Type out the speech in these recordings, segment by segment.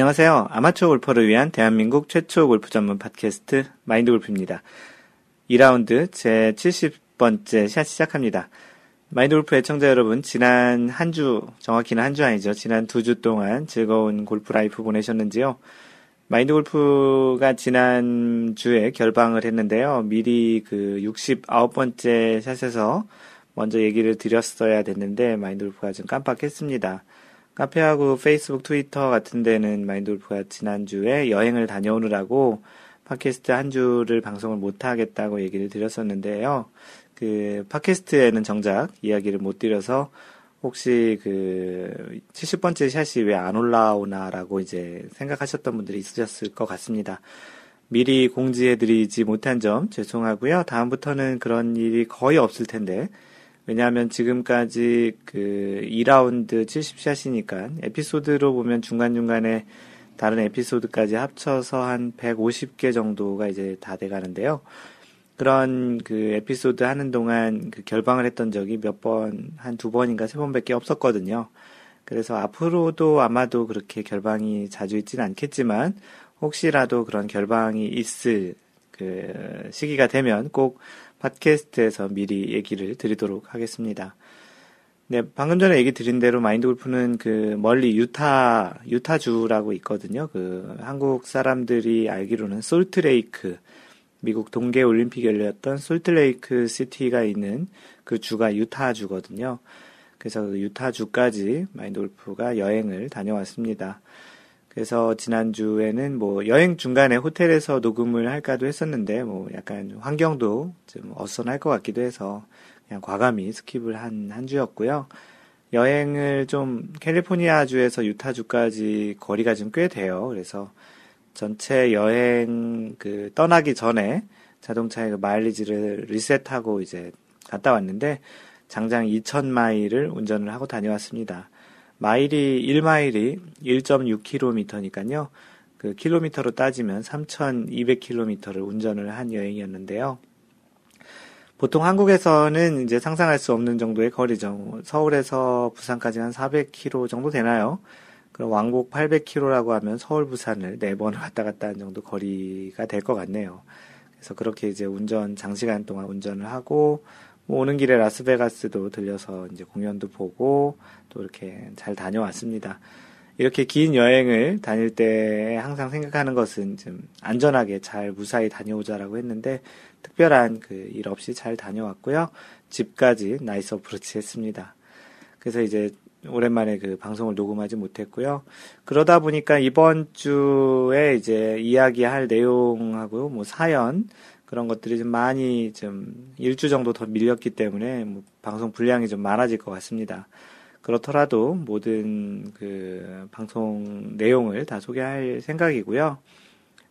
안녕하세요. 아마추어 골퍼를 위한 대한민국 최초 골프 전문 팟캐스트 마인드 골프입니다. 2라운드 제 70번째 샷 시작합니다. 마인드 골프 애청자 여러분, 지난 한 주, 정확히는 한 주 아니죠. 지난 두 주 동안 즐거운 골프 라이프 보내셨는지요? 마인드 골프가 지난 주에 결방을 했는데요. 미리 그 69번째 샷에서 먼저 얘기를 드렸어야 됐는데, 마인드 골프가 좀 깜빡했습니다. 카페하고 페이스북, 트위터 같은 데는 마인드 골프가 지난주에 여행을 다녀오느라고 팟캐스트 한 주를 방송을 못 하겠다고 얘기를 드렸었는데요. 그 팟캐스트에는 정작 이야기를 못 드려서 혹시 그 70번째 샷이 왜 안 올라오나라고 이제 생각하셨던 분들이 있으셨을 것 같습니다. 미리 공지해드리지 못한 점 죄송하고요. 다음부터는 그런 일이 거의 없을 텐데 왜냐하면 지금까지 그 2라운드 70샷이니까 에피소드로 보면 중간중간에 다른 에피소드까지 합쳐서 한 150개 정도가 이제 다 돼 가는데요. 그런 그 에피소드 하는 동안 그 결방을 했던 적이 몇 번, 한 두 번인가 세 번밖에 없었거든요. 그래서 앞으로도 아마도 그렇게 결방이 자주 있지는 않겠지만 혹시라도 그런 결방이 있을 그 시기가 되면 꼭 팟캐스트에서 미리 얘기를 드리도록 하겠습니다. 네, 방금 전에 얘기 드린 대로 마인드 골프는 그 멀리 유타, 유타주라고 있거든요. 그 한국 사람들이 알기로는 솔트레이크, 미국 동계 올림픽 열렸던 솔트레이크 시티가 있는 그 주가 유타주거든요. 그래서 그 유타주까지 마인드 골프가 여행을 다녀왔습니다. 그래서 지난주에는 뭐 여행 중간에 호텔에서 녹음을 할까도 했었는데 뭐 약간 환경도 좀 어수선할 것 같기도 해서 그냥 과감히 skip을 한, 한 주였고요. 여행을 좀 캘리포니아주에서 유타주까지 거리가 좀 꽤 돼요. 그래서 전체 여행 그 떠나기 전에 자동차의 그 마일리지를 리셋하고 이제 갔다 왔는데 장장 2,000마일을 운전을 하고 다녀왔습니다. 마일이 1마일이 1.6km니까요. 그 킬로미터로 따지면 3,200km를 운전을 한 여행이었는데요. 보통 한국에서는 이제 상상할 수 없는 정도의 거리죠. 서울에서 부산까지 한 400km 정도 되나요? 그럼 왕복 800km라고 하면 서울 부산을 네 번을 왔다 갔다 한 정도 거리가 될 것 같네요. 그래서 그렇게 이제 운전 장시간 동안 운전을 하고 뭐 오는 길에 라스베가스도 들려서 이제 공연도 보고 또 이렇게 잘 다녀왔습니다. 이렇게 긴 여행을 다닐 때 항상 생각하는 것은 좀 안전하게 잘 무사히 다녀오자라고 했는데 특별한 그 일 없이 잘 다녀왔고요. 집까지 nice approach 했습니다. 그래서 이제 오랜만에 그 방송을 녹음하지 못했고요. 그러다 보니까 이번 주에 이제 이야기할 내용하고 뭐 사연 그런 것들이 좀 많이 좀 일주 정도 더 밀렸기 때문에 뭐 방송 분량이 좀 많아질 것 같습니다. 그렇더라도 모든 그 방송 내용을 다 소개할 생각이고요.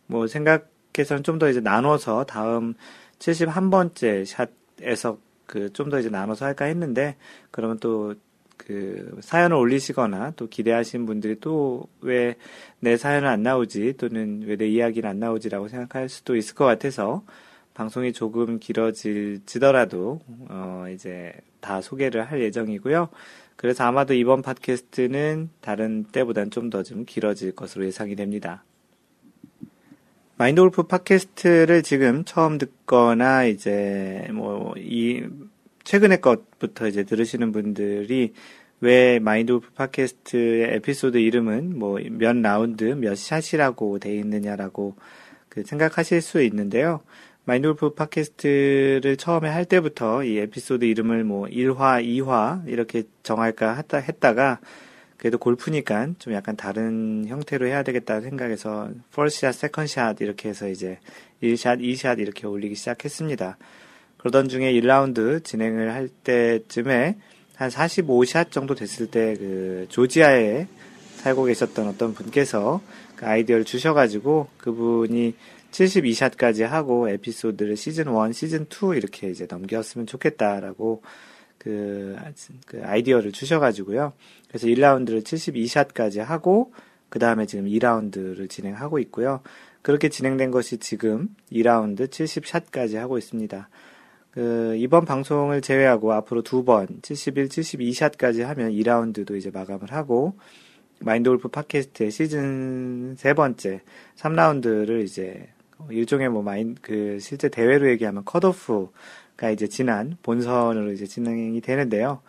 뭐 생각해서는 좀 더 이제 나눠서 다음 71번째 샷에서 그 좀 더 이제 나눠서 할까 했는데 그러면 또 그 사연을 올리시거나 또 기대하신 분들이 또 왜 내 사연은 안 나오지 또는 왜 내 이야기는 안 나오지라고 생각할 수도 있을 것 같아서 방송이 조금 길어지더라도 어 이제 다 소개를 할 예정이고요. 그래서 아마도 이번 팟캐스트는 다른 때보단 좀 더좀 좀 길어질 것으로 예상이 됩니다. 마인드 골프 팟캐스트를 지금 처음 듣거나 이제 뭐 이 최근의 것부터 이제 들으시는 분들이 왜 마인드 골프 팟캐스트의 에피소드 이름은 뭐 몇 라운드 몇 샷이라고 돼 있느냐라고 그 생각하실 수 있는데요. 마인드골프 팟캐스트를 처음에 할 때부터 이 에피소드 이름을 뭐 1화, 2화 이렇게 정할까 했다, 했다가 그래도 골프니까 좀 약간 다른 형태로 해야 되겠다 생각해서 first shot, second shot 이렇게 해서 이제 1샷, 2샷 이렇게 올리기 시작했습니다. 그러던 중에 1라운드 진행을 할 때쯤에 한 45샷 정도 됐을 때 그 조지아에 살고 계셨던 어떤 분께서 그 아이디어를 주셔가지고 그분이 72샷까지 하고 에피소드를 시즌 1, 시즌 2 이렇게 이제 넘겼으면 좋겠다라고 그, 그 아이디어를 주셔가지고요. 그래서 1라운드를 72샷까지 하고 그 다음에 지금 2라운드를 진행하고 있고요. 그렇게 진행된 것이 지금 2라운드 70샷까지 하고 있습니다. 그 이번 방송을 제외하고 앞으로 두 번 71, 72샷까지 하면 2라운드도 이제 마감을 하고 마인드 골프 팟캐스트의 시즌 세 번째 3라운드를 이제 일종의 뭐 마인 그 실제 대회로 얘기하면 컷오프가 이제 지난 본선으로 이제 진행이 되는데요.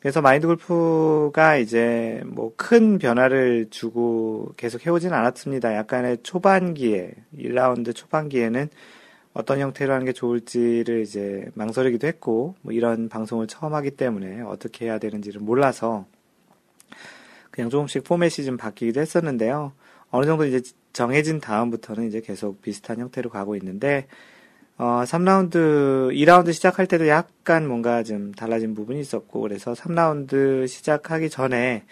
그래서 마인드 골프가 이제 뭐 큰 변화를 주고 계속 해오진 않았습니다. 약간의 초반기에 1라운드 초반기에는 어떤 형태로 하는 게 좋을지를 이제 망설이기도 했고 뭐 이런 방송을 처음 하기 때문에 어떻게 해야 되는지를 몰라서 그냥 조금씩 포맷이 좀 바뀌기도 했었는데요. 어느 정도 이제 정해진 다음부터는 이제 계속 비슷한 형태로 가고 있는데, 어, 3라운드, 2라운드 시작할 때도 약간 뭔가 좀 달라진 부분이 있었고, 그래서 3라운드 시작하기 전에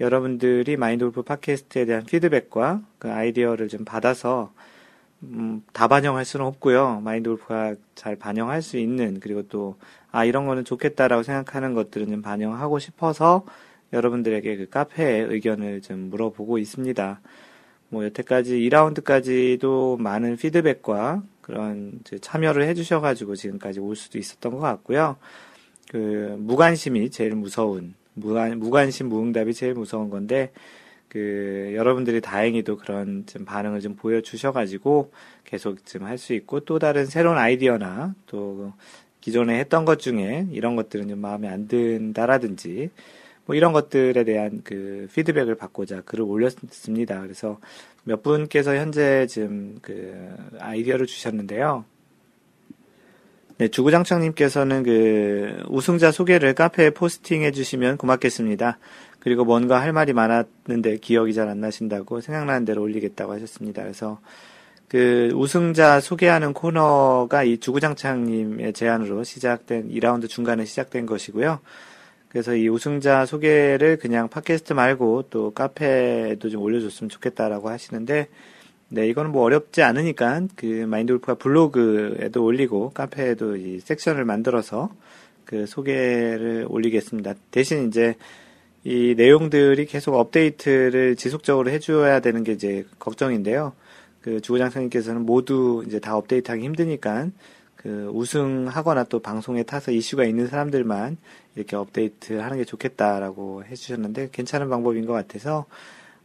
여러분들이 마인드 골프 팟캐스트에 대한 피드백과 그 아이디어를 좀 받아서, 음, 다 반영할 수는 없고요. 마인드 골프가 잘 반영할 수 있는, 그리고 또, 아, 이런 거는 좋겠다라고 생각하는 것들은 좀 반영하고 싶어서 여러분들에게 그 카페에 의견을 좀 물어보고 있습니다. 뭐 여태까지 2라운드까지도 많은 피드백과 그런 참여를 해주셔가지고 지금까지 올 수도 있었던 것 같고요. 그 무관심이 제일 무서운 무관 무관심 무응답이 제일 무서운 건데 그 여러분들이 다행히도 그런 좀 반응을 좀 보여주셔가지고 계속 좀 할 수 있고 또 다른 새로운 아이디어나 또 기존에 했던 것 중에 이런 것들은 좀 마음에 안 든다라든지 뭐 이런 것들에 대한 그 피드백을 받고자 글을 올렸습니다. 그래서 몇 분께서 현재 지금 그 아이디어를 주셨는데요. 네, 주구장창님께서는 그 우승자 소개를 카페에 포스팅해 주시면 고맙겠습니다. 그리고 뭔가 할 말이 많았는데 기억이 잘 안 나신다고 생각나는 대로 올리겠다고 하셨습니다. 그래서 그 우승자 소개하는 코너가 이 주구장창님의 제안으로 시작된 2라운드 중간에 시작된 것이고요. 그래서 이 우승자 소개를 그냥 팟캐스트 말고 또 카페에도 좀 올려줬으면 좋겠다라고 하시는데, 네, 이거는 뭐 어렵지 않으니까 그 마인드 골프가 블로그에도 올리고 카페에도 이 섹션을 만들어서 그 소개를 올리겠습니다. 대신 이제 이 내용들이 계속 업데이트를 지속적으로 해줘야 되는 게 이제 걱정인데요. 그 주구장성님께서는 모두 이제 다 업데이트하기 힘드니까 그 우승하거나 또 방송에 타서 이슈가 있는 사람들만 이렇게 업데이트 하는 게 좋겠다라고 해주셨는데 괜찮은 방법인 것 같아서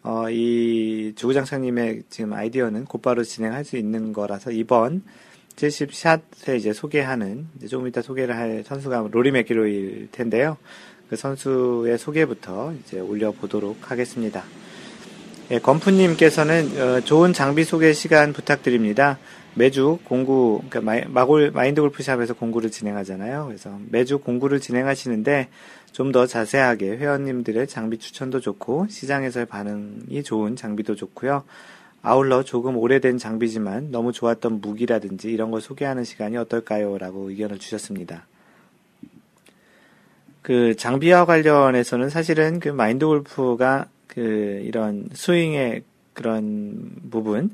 어, 이 주구장창님의 지금 아이디어는 곧바로 진행할 수 있는 거라서 이번 70샷에 이제 소개하는 이제 조금 이따 소개를 할 선수가 로리 맥기로일 텐데요. 그 선수의 소개부터 이제 올려보도록 하겠습니다. 예, 건프님께서는 어, 좋은 장비 소개 시간 부탁드립니다. 매주 공구, 그러니까 마골, 마인드 골프샵에서 공구를 진행하잖아요. 그래서 매주 공구를 진행하시는데 좀 더 자세하게 회원님들의 장비 추천도 좋고 시장에서의 반응이 좋은 장비도 좋고요. 아울러 조금 오래된 장비지만 너무 좋았던 무기라든지 이런 걸 소개하는 시간이 어떨까요? 라고 의견을 주셨습니다. 그 장비와 관련해서는 사실은 그 마인드 골프가 그 이런 스윙의 그런 부분,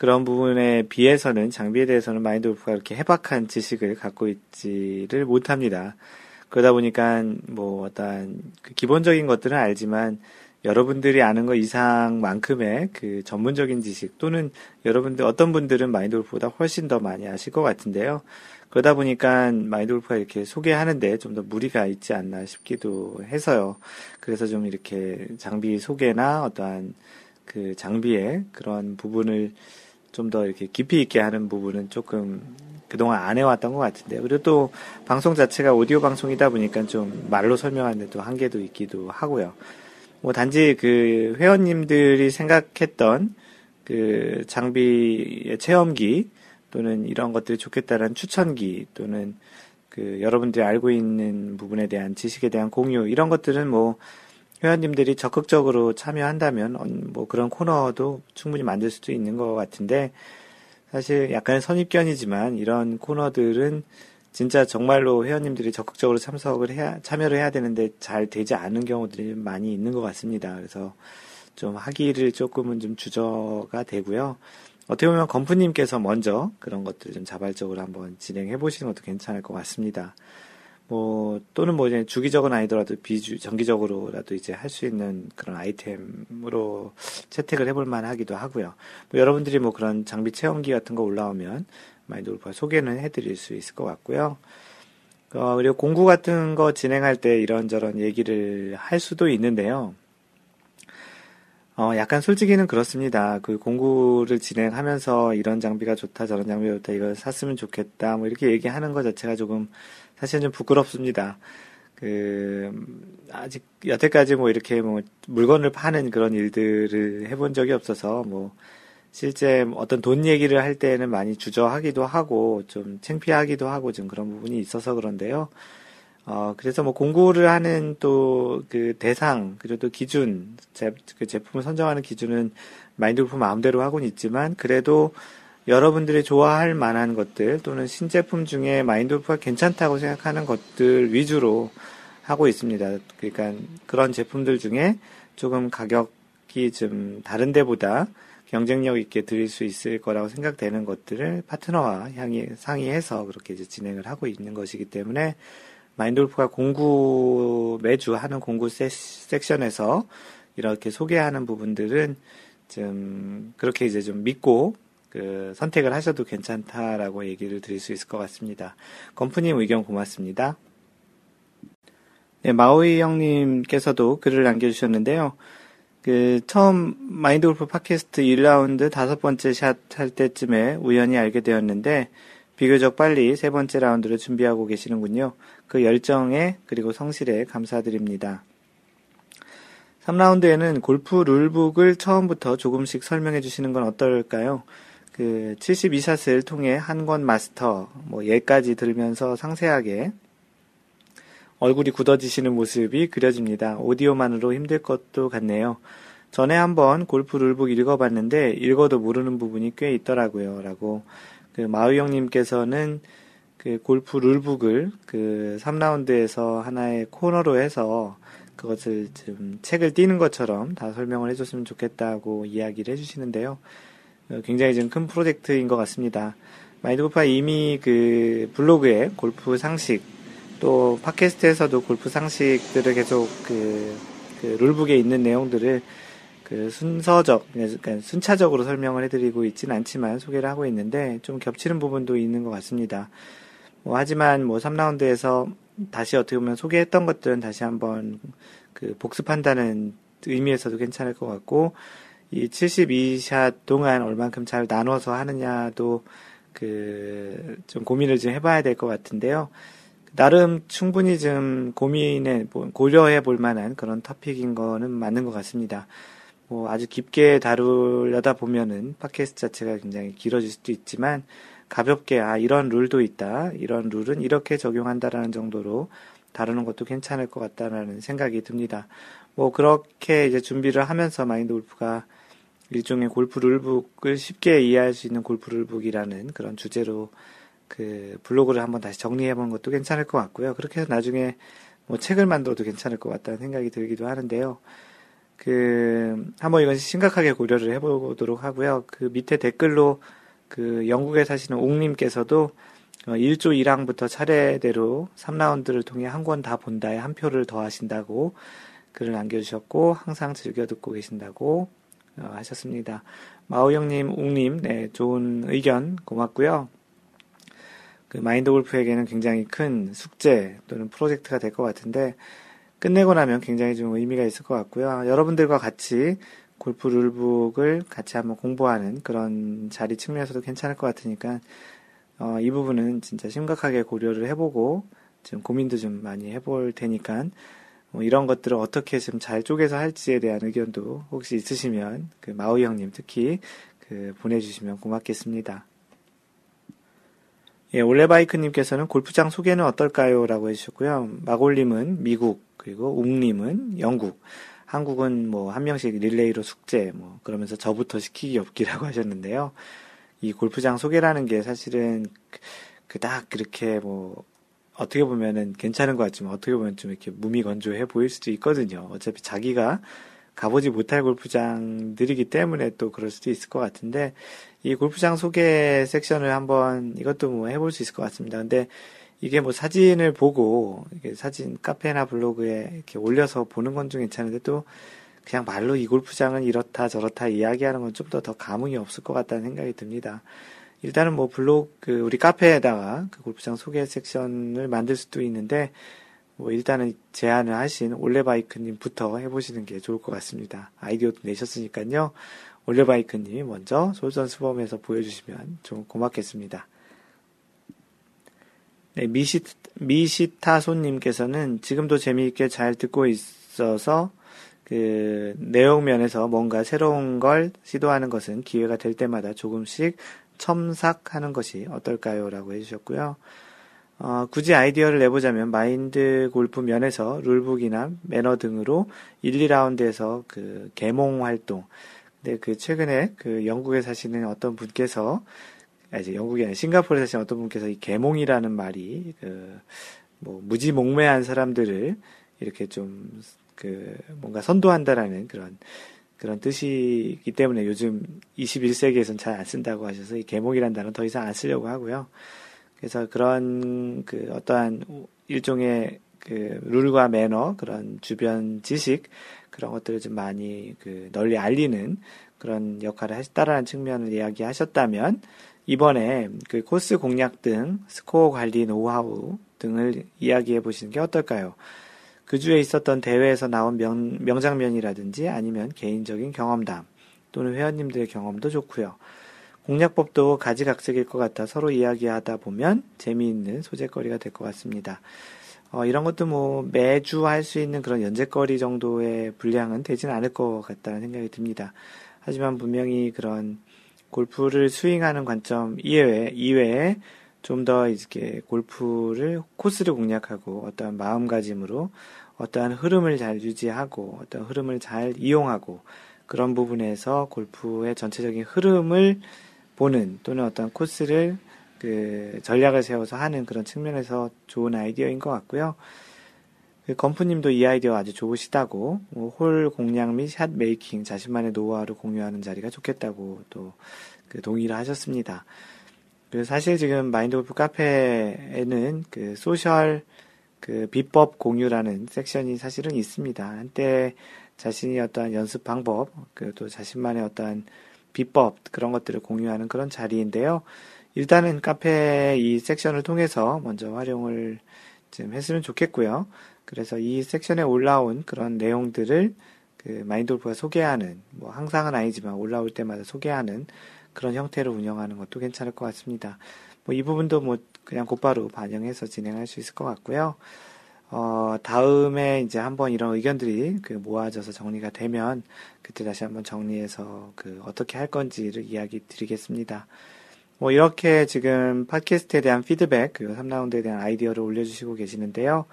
그런 부분에 비해서는 장비에 대해서는 마인드 골프가 그렇게 해박한 지식을 갖고 있지를 못합니다. 그러다 보니까 뭐 어떤 그 기본적인 것들은 알지만 여러분들이 아는 것 이상만큼의 그 전문적인 지식 또는 여러분들 어떤 분들은 마인드 골프보다 훨씬 더 많이 아실 것 같은데요. 그러다 보니까 마인드 골프가 이렇게 소개하는데 좀 더 무리가 있지 않나 싶기도 해서요. 그래서 좀 이렇게 장비 소개나 어떠한 그 장비의 그런 부분을 좀 더 이렇게 깊이 있게 하는 부분은 조금 그동안 안 해왔던 것 같은데요. 그리고 또 방송 자체가 오디오 방송이다 보니까 좀 말로 설명하는데도 한계도 있기도 하고요. 뭐 단지 그 회원님들이 생각했던 그 장비의 체험기 또는 이런 것들이 좋겠다는 추천기 또는 그 여러분들이 알고 있는 부분에 대한 지식에 대한 공유 이런 것들은 뭐 회원님들이 적극적으로 참여한다면 뭐 그런 코너도 충분히 만들 수도 있는 것 같은데 사실 약간의 선입견이지만 이런 코너들은 진짜 정말로 회원님들이 적극적으로 참석을 해야 참여를 해야 되는데 잘 되지 않은 경우들이 많이 있는 것 같습니다. 그래서 좀 하기를 조금은 좀 주저가 되고요. 어떻게 보면 건프님께서 먼저 그런 것들을 좀 자발적으로 한번 진행해 보시는 것도 괜찮을 것 같습니다. 뭐 또는 뭐 이제 주기적은 아니더라도 비주 정기적으로라도 이제 할 수 있는 그런 아이템으로 채택을 해볼 만하기도 하고요. 뭐 여러분들이 뭐 그런 장비 체험기 같은 거 올라오면 마인드 골프가 소개는 해드릴 수 있을 것 같고요. 어, 그리고 공구 같은 거 진행할 때 이런저런 얘기를 할 수도 있는데요. 어, 약간 솔직히는 그렇습니다. 그 공구를 진행하면서 이런 장비가 좋다, 저런 장비가 좋다, 이걸 샀으면 좋겠다, 뭐 이렇게 얘기하는 것 자체가 조금 사실은 좀 부끄럽습니다. 그, 아직 여태까지 뭐 이렇게 뭐 물건을 파는 그런 일들을 해본 적이 없어서 뭐 실제 어떤 돈 얘기를 할 때는 많이 주저하기도 하고 좀 창피하기도 하고 좀 그런 부분이 있어서 그런데요. 어, 그래서 뭐 공구를 하는 또 그 대상, 그리고 또 기준, 제, 그 제품을 선정하는 기준은 마인드골프 마음대로 하고는 있지만, 그래도 여러분들이 좋아할 만한 것들 또는 신제품 중에 마인드골프가 괜찮다고 생각하는 것들 위주로 하고 있습니다. 그러니까 그런 제품들 중에 조금 가격이 좀 다른 데보다 경쟁력 있게 드릴 수 있을 거라고 생각되는 것들을 파트너와 향이 상의해서 그렇게 이제 진행을 하고 있는 것이기 때문에 마인돌프가 공구 매주 하는 공구 세, 섹션에서 이렇게 소개하는 부분들은 좀 그렇게 이제 좀 믿고 그 선택을 하셔도 괜찮다라고 얘기를 드릴 수 있을 것 같습니다. 건프님 의견 고맙습니다. 네, 마오이 형님께서도 글을 남겨주셨는데요. 그 처음 마인드 골프 팟캐스트 1라운드 다섯 번째 샷 할 때쯤에 우연히 알게 되었는데 비교적 빨리 세 번째 라운드를 준비하고 계시는군요. 그 열정에 그리고 성실에 감사드립니다. 3라운드에는 골프 룰북을 처음부터 조금씩 설명해 주시는 건 어떨까요? 그 72샷을 통해 한권 마스터 뭐 예까지 들으면서 상세하게 얼굴이 굳어지시는 모습이 그려집니다. 오디오만으로 힘들 것도 같네요. 전에 한번 골프 룰북 읽어봤는데 읽어도 모르는 부분이 꽤 있더라고요. 라고 그 마우 형님께서는 그 골프 룰북을 그 3라운드에서 하나의 코너로 해서 그것을 좀 책을 띄는 것처럼 다 설명을 해줬으면 좋겠다고 이야기를 해주시는데요. 어, 굉장히 좀큰 프로젝트인 것 같습니다. 마인드 골프가 이미 그 블로그에 골프 상식 또 팟캐스트에서도 골프 상식들을 계속 그, 그 룰북에 있는 내용들을 그 순서적, 그러니까 순차적으로 설명을 해드리고 있지는 않지만 소개를 하고 있는데 좀 겹치는 부분도 있는 것 같습니다. 뭐 하지만 뭐 3라운드에서 다시 어떻게 보면 소개했던 것들은 다시 한번 그 복습한다는 의미에서도 괜찮을 것 같고 이 72샷 동안 얼만큼 잘 나눠서 하느냐도 그 좀 고민을 좀 해봐야 될 것 같은데요. 나름 충분히 좀 고민에 고려해 볼 만한 그런 토픽인 거는 맞는 것 같습니다. 뭐 아주 깊게 다루려다 보면은 팟캐스트 자체가 굉장히 길어질 수도 있지만 가볍게 아 이런 룰도 있다 이런 룰은 이렇게 적용한다라는 정도로 다루는 것도 괜찮을 것 같다라는 생각이 듭니다. 뭐 그렇게 이제 준비를 하면서 마인드 골프가 일종의 골프 룰북을 쉽게 이해할 수 있는 골프 룰북이라는 그런 주제로 그 블로그를 한번 다시 정리해 보는 것도 괜찮을 것 같고요. 그렇게 해서 나중에 뭐 책을 만들어도 괜찮을 것 같다는 생각이 들기도 하는데요. 그 한번 이건 심각하게 고려를 해보도록 하고요. 그 밑에 댓글로 그 영국에 사시는 옥님께서도 1조 어, 1항부터 차례대로 3라운드를 통해 한 권 다 본다에 한 표를 더하신다고 글을 남겨주셨고 항상 즐겨 듣고 계신다고 어, 하셨습니다. 마우영님, 옥님, 네 좋은 의견 고맙고요. 그 마인드 골프에게는 굉장히 큰 숙제 또는 프로젝트가 될 것 같은데 끝내고 나면 굉장히 좀 의미가 있을 것 같고요. 여러분들과 같이 골프 룰북을 같이 한번 공부하는 그런 자리 측면에서도 괜찮을 것 같으니까 어, 이 부분은 진짜 심각하게 고려를 해보고 좀 고민도 좀 많이 해볼 테니까 뭐 이런 것들을 어떻게 좀 잘 쪼개서 할지에 대한 의견도 혹시 있으시면 그 마우 형님 특히 그 보내주시면 고맙겠습니다. 예, 올레바이크님께서는 골프장 소개는 어떨까요? 라고 해주셨고요. 마골님은 미국, 그리고 웅님은 영국, 한국은 뭐 한 명씩 릴레이로 숙제, 뭐 그러면서 저부터 시키기 없기라고 하셨는데요. 이 골프장 소개라는 게 사실은 그닥 그렇게 뭐 어떻게 보면은 괜찮은 것 같지만 어떻게 보면 좀 이렇게 무미건조해 보일 수도 있거든요. 어차피 자기가 가보지 못할 골프장들이기 때문에 또 그럴 수도 있을 것 같은데 이 골프장 소개 섹션을 한번 이것도 뭐 해볼 수 있을 것 같습니다. 근데 이게 뭐 사진을 보고 사진 카페나 블로그에 이렇게 올려서 보는 건 좀 괜찮은데 또 그냥 말로 이 골프장은 이렇다 저렇다 이야기하는 건 좀 더더 감흥이 없을 것 같다는 생각이 듭니다. 일단은 뭐 블로그 그 우리 카페에다가 그 골프장 소개 섹션을 만들 수도 있는데 뭐 일단은 제안을 하신 올레바이크님부터 해보시는 게 좋을 것 같습니다. 아이디어도 내셨으니까요. 올레바이크님이 먼저 솔선수범해서 보여주시면 좀 고맙겠습니다. 네, 미시, 미시타손님께서는 지금도 재미있게 잘 듣고 있어서 그 내용 면에서 뭔가 새로운 걸 시도하는 것은 기회가 될 때마다 조금씩 첨삭하는 것이 어떨까요? 라고 해주셨고요. 어, 굳이 아이디어를 내보자면 마인드 골프 면에서 룰북이나 매너 등으로 1, 2라운드에서 그 개몽 활동. 근데 그 최근에 그 영국에 사시는 어떤 분께서 아, 이제 영국이 아니라 싱가포르에 사시는 어떤 분께서 이 개몽이라는 말이 그 뭐 무지 몽매한 사람들을 이렇게 좀 그 뭔가 선도한다라는 그런 그런 뜻이기 때문에 요즘 21세기에선 잘 안 쓴다고 하셔서 이 개몽이라는 단어 더 이상 안 쓰려고 하고요. 그래서 그런 그 어떠한 일종의 그 룰과 매너 그런 주변 지식 그런 것들을 좀 많이 그 널리 알리는 그런 역할을 하셨다라는 측면을 이야기하셨다면 이번에 그 코스 공략 등 스코어 관리 노하우 등을 이야기해 보시는 게 어떨까요? 그 주에 있었던 대회에서 나온 명, 명장면이라든지 아니면 개인적인 경험담 또는 회원님들의 경험도 좋고요. 공략법도 가지각색일 것 같아 서로 이야기하다 보면 재미있는 소재거리가 될 것 같습니다. 어, 이런 것도 뭐 매주 할 수 있는 그런 연재거리 정도의 분량은 되지는 않을 것 같다는 생각이 듭니다. 하지만 분명히 그런 골프를 스윙하는 관점 이외에, 이외에 좀 더 이렇게 골프를 코스를 공략하고 어떠한 마음가짐으로 어떠한 흐름을 잘 유지하고 어떤 흐름을 잘 이용하고 그런 부분에서 골프의 전체적인 흐름을 보는 또는 어떤 코스를 그 전략을 세워서 하는 그런 측면에서 좋은 아이디어인 것 같고요. 그 건프님도 이 아이디어 아주 좋으시다고 뭐 홀 공략 및 shot making 자신만의 노하우를 공유하는 자리가 좋겠다고 또 그 동의를 하셨습니다. 그 사실 지금 마인드 골프 카페에는 그 소셜 그 비법 공유라는 섹션이 사실은 있습니다. 한때 자신이 어떠한 연습 방법, 그 또 자신만의 어떠한 비법 그런 것들을 공유하는 그런 자리인데요. 일단은 카페 이 섹션을 통해서 먼저 활용을 좀 했으면 좋겠고요. 그래서 이 섹션에 올라온 그런 내용들을 그 마인돌프가 소개하는 뭐 항상은 아니지만 올라올 때마다 소개하는 그런 형태로 운영하는 것도 괜찮을 것 같습니다. 뭐 이 부분도 뭐 그냥 곧바로 반영해서 진행할 수 있을 것 같고요. 어, 다음에 이제 한번 이런 의견들이 그 모아져서 정리가 되면 그때 다시 한번 정리해서 그 어떻게 할 건지를 이야기 드리겠습니다. 뭐 이렇게 지금 팟캐스트에 대한 피드백 그리고 3라운드에 대한 아이디어를 올려주시고 계시는데요.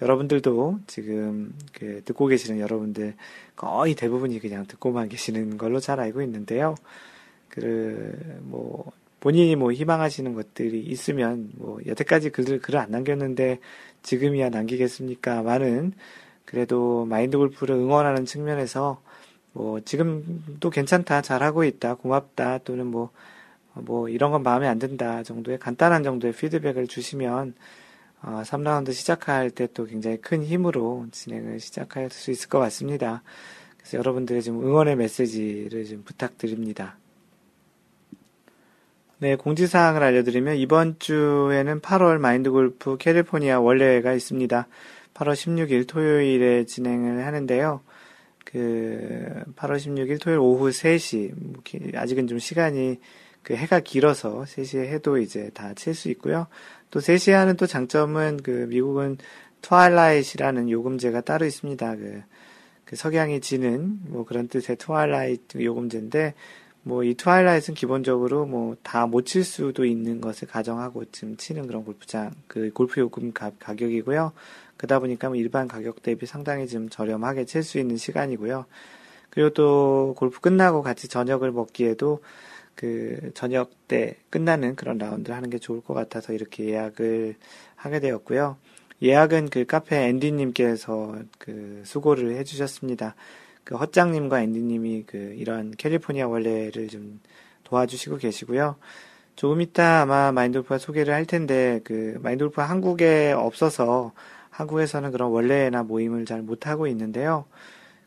여러분들도 지금 그 듣고 계시는 여러분들 거의 대부분이 그냥 듣고만 계시는 걸로 잘 알고 있는데요. 그 뭐 본인이 뭐 희망하시는 것들이 있으면 뭐 여태까지 글을 글을 안 남겼는데 지금이야 남기겠습니까? 많은 그래도 마인드 골프를 응원하는 측면에서 뭐 지금도 괜찮다, 잘하고 있다, 고맙다 또는 뭐뭐 뭐 이런 건 마음에 안 든다 정도의 간단한 정도의 피드백을 주시면 어, 3라운드 시작할 때 또 굉장히 큰 힘으로 진행을 시작할 수 있을 것 같습니다. 그래서 여러분들의 좀 응원의 메시지를 좀 부탁드립니다. 네, 공지사항을 알려드리면 이번 주에는 8월 마인드 골프 캘리포니아 원래가 있습니다. 8월 16일 토요일에 진행을 하는데요. 그 8월 16일 토요일 오후 3시 뭐 아직은 좀 시간이 그 해가 길어서 3시에 해도 이제 다 칠 수 있고요. 또 3시에 하는 또 장점은 그 미국은 twilight이라는 요금제가 따로 있습니다. 그, 그 석양이 지는 뭐 그런 뜻의 twilight 요금제인데 뭐 이 twilight은 기본적으로 뭐 다 못 칠 수도 있는 것을 가정하고 지금 치는 그런 골프장 그 골프 요금 가, 격이고요 그러다 보니까 뭐 일반 가격 대비 상당히 좀 저렴하게 칠 수 있는 시간이고요. 그리고 또 골프 끝나고 같이 저녁을 먹기에도 그 저녁 때 끝나는 그런 라운드를 하는 게 좋을 것 같아서 이렇게 예약을 하게 되었고요. 예약은 그 카페 앤디님께서 그 수고를 해주셨습니다. 그 헛장님과 앤디님이 그 이런 캘리포니아 원래를 좀 도와주시고 계시고요. 조금 이따 아마 마인돌프가 소개를 할 텐데 그 마인돌프 한국에 없어서 한국에서는 그런 월례나 모임을 잘 못하고 있는데요.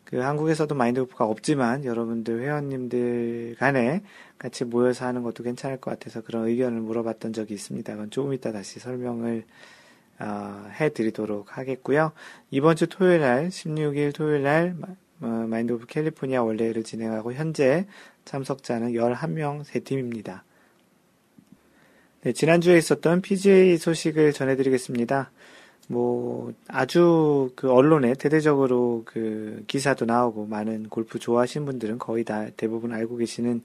그 한국에서도 마인드골프가 없지만 여러분들 회원님들 간에 같이 모여서 하는 것도 괜찮을 것 같아서 그런 의견을 물어봤던 적이 있습니다. 그건 조금 이따 다시 설명을 어, 해드리도록 하겠고요. 이번 주 토요일 날, 16일 토요일 날, 어, 마인드 오브 캘리포니아 월례를 진행하고 현재 참석자는 11명 세 팀입니다. 네, 지난주에 있었던 PGA 소식을 전해드리겠습니다. 뭐, 아주 그 언론에 대대적으로 그 기사도 나오고 많은 골프 좋아하시는 분들은 거의 다 대부분 알고 계시는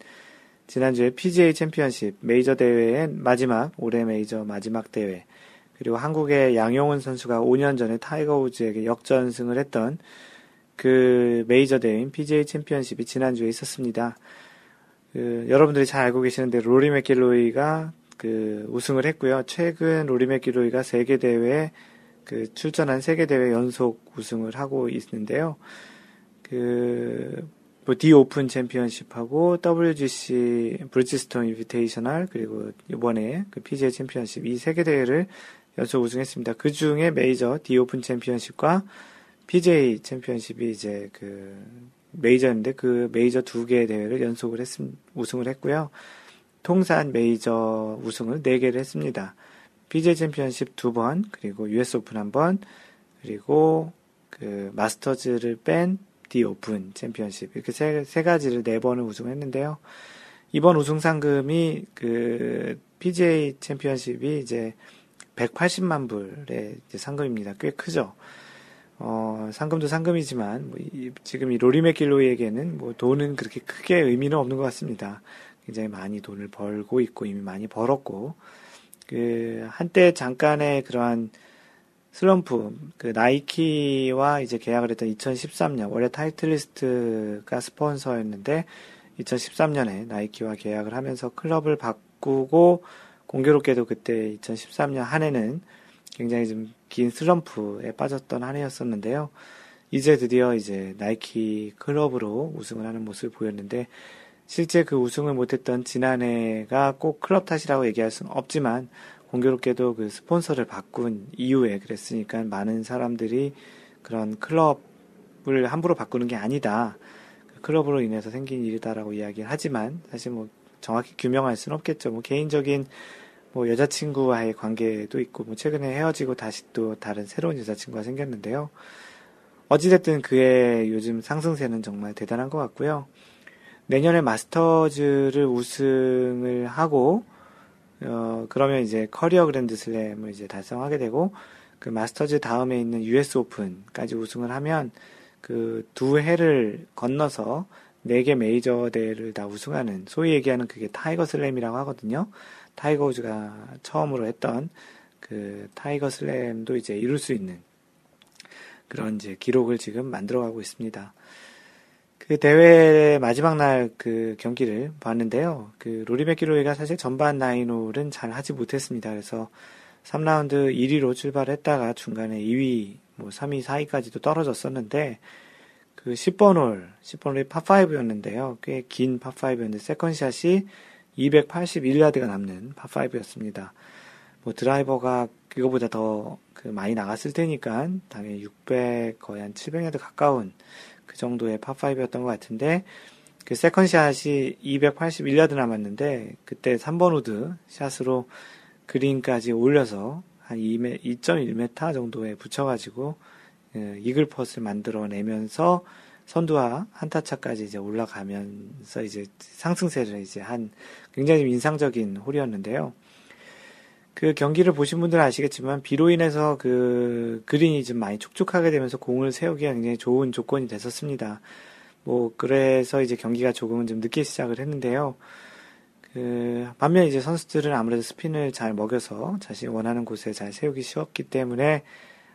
지난주에 PGA 챔피언십 메이저 대회의 마지막, 올해 메이저 마지막 대회, 그리고 한국의 양용은 선수가 5년 전에 타이거 우즈에게 역전승을 했던 그 메이저 대회인 PGA 챔피언십이 지난주에 있었습니다. 그 여러분들이 잘 알고 계시는 데 로리 맥길로이가 그 우승을 했고요. 최근 로리 맥길로이가 세계 대회에 그 출전한 세계 대회 연속 우승을 하고 있는데요. 그 뭐, 디 오픈 챔피언십하고 WGC 브리지스톤 인비테이셔널 그리고 이번에 그 PGA 챔피언십 이 세계 대회를 연속 우승했습니다. 그 중에 메이저 디 오픈 챔피언십과 PGA 챔피언십이 이제 그 메이저인데 그 메이저 두 개의 대회를 연속을 했 우승을 했고요. 통산 메이저 우승을 네 개를 했습니다. PGA 챔피언십 두 번, 그리고 US 오픈 한 번, 그리고 그 마스터즈를 뺀 디 오픈 챔피언십 이렇게 세, 세 가지를 네 번을 우승했는데요. 이번 우승 상금이 그 PGA 챔피언십이 이제 180만 불의 상금입니다. 꽤 크죠. 어, 상금도 상금이지만 뭐 이, 지금 이 로리 맥길로이에게는 뭐 돈은 그렇게 크게 의미는 없는 것 같습니다. 굉장히 많이 돈을 벌고 있고 이미 많이 벌었고 그 한때 잠깐의 그러한 슬럼프 그 나이키와 이제 계약을 했던 2013년 원래 타이틀리스트가 스폰서였는데 2013년에 나이키와 계약을 하면서 클럽을 바꾸고 공교롭게도 그때 2013년 한 해는 굉장히 좀 긴 슬럼프에 빠졌던 한 해였었는데요. 이제 드디어 이제 나이키 클럽으로 우승을 하는 모습을 보였는데 실제 그 우승을 못했던 지난해가 꼭 클럽 탓이라고 얘기할 수는 없지만 공교롭게도 그 스폰서를 바꾼 이후에 그랬으니까 많은 사람들이 그런 클럽을 함부로 바꾸는 게 아니다. 그 클럽으로 인해서 생긴 일이다라고 이야기를 하지만 사실 뭐 정확히 규명할 수는 없겠죠. 뭐 개인적인 뭐 여자친구와의 관계도 있고 뭐 최근에 헤어지고 다시 또 다른 새로운 여자친구가 생겼는데요. 어찌됐든 그의 요즘 상승세는 정말 대단한 것 같고요. 내년에 마스터즈를 우승을 하고 어 그러면 이제 커리어 그랜드 슬램을 이제 달성하게 되고 그 마스터즈 다음에 있는 US 오픈까지 우승을 하면 그 두 해를 건너서 네 개 메이저 대회를 다 우승하는 소위 얘기하는 그게 타이거 슬램이라고 하거든요. 타이거 우즈가 처음으로 했던 그 타이거 슬램도 이제 이룰 수 있는 그런 이제 기록을 지금 만들어가고 있습니다. 그 대회 마지막 날 그 경기를 봤는데요. 그 로리 맥길로이가 사실 전반 nine hole은 잘 하지 못했습니다. 그래서 3라운드 1위로 출발했다가 중간에 2위, 뭐 3위, 4위까지도 떨어졌었는데 그 10번 홀, 10번 홀이 파5였는데요. 꽤 긴 파5였는데 second shot이 281야드가 남는 파5였습니다. 뭐 드라이버가 그거보다 더 그 많이 나갔을 테니까 당연히 600 거의 한 700야드 가까운 그 정도의 파5였던 것 같은데, 그 second shot이 281야드 남았는데, 그때 3번 우드 샷으로 그린까지 올려서 한 2.1m 정도에 붙여가지고, 예, 이글 퍼트를 만들어내면서 선두와 한타차까지 이제 올라가면서 이제 상승세를 이제 한 굉장히 인상적인 홀이었는데요. 그 경기를 보신 분들은 아시겠지만 비로 인해서 그 그린이 좀 많이 촉촉하게 되면서 공을 세우기가 굉장히 좋은 조건이 됐었습니다. 뭐 그래서 이제 경기가 조금은 좀 늦게 시작을 했는데요. 그 반면 이제 선수들은 아무래도 스핀을 잘 먹여서 자신이 원하는 곳에 잘 세우기 쉬웠기 때문에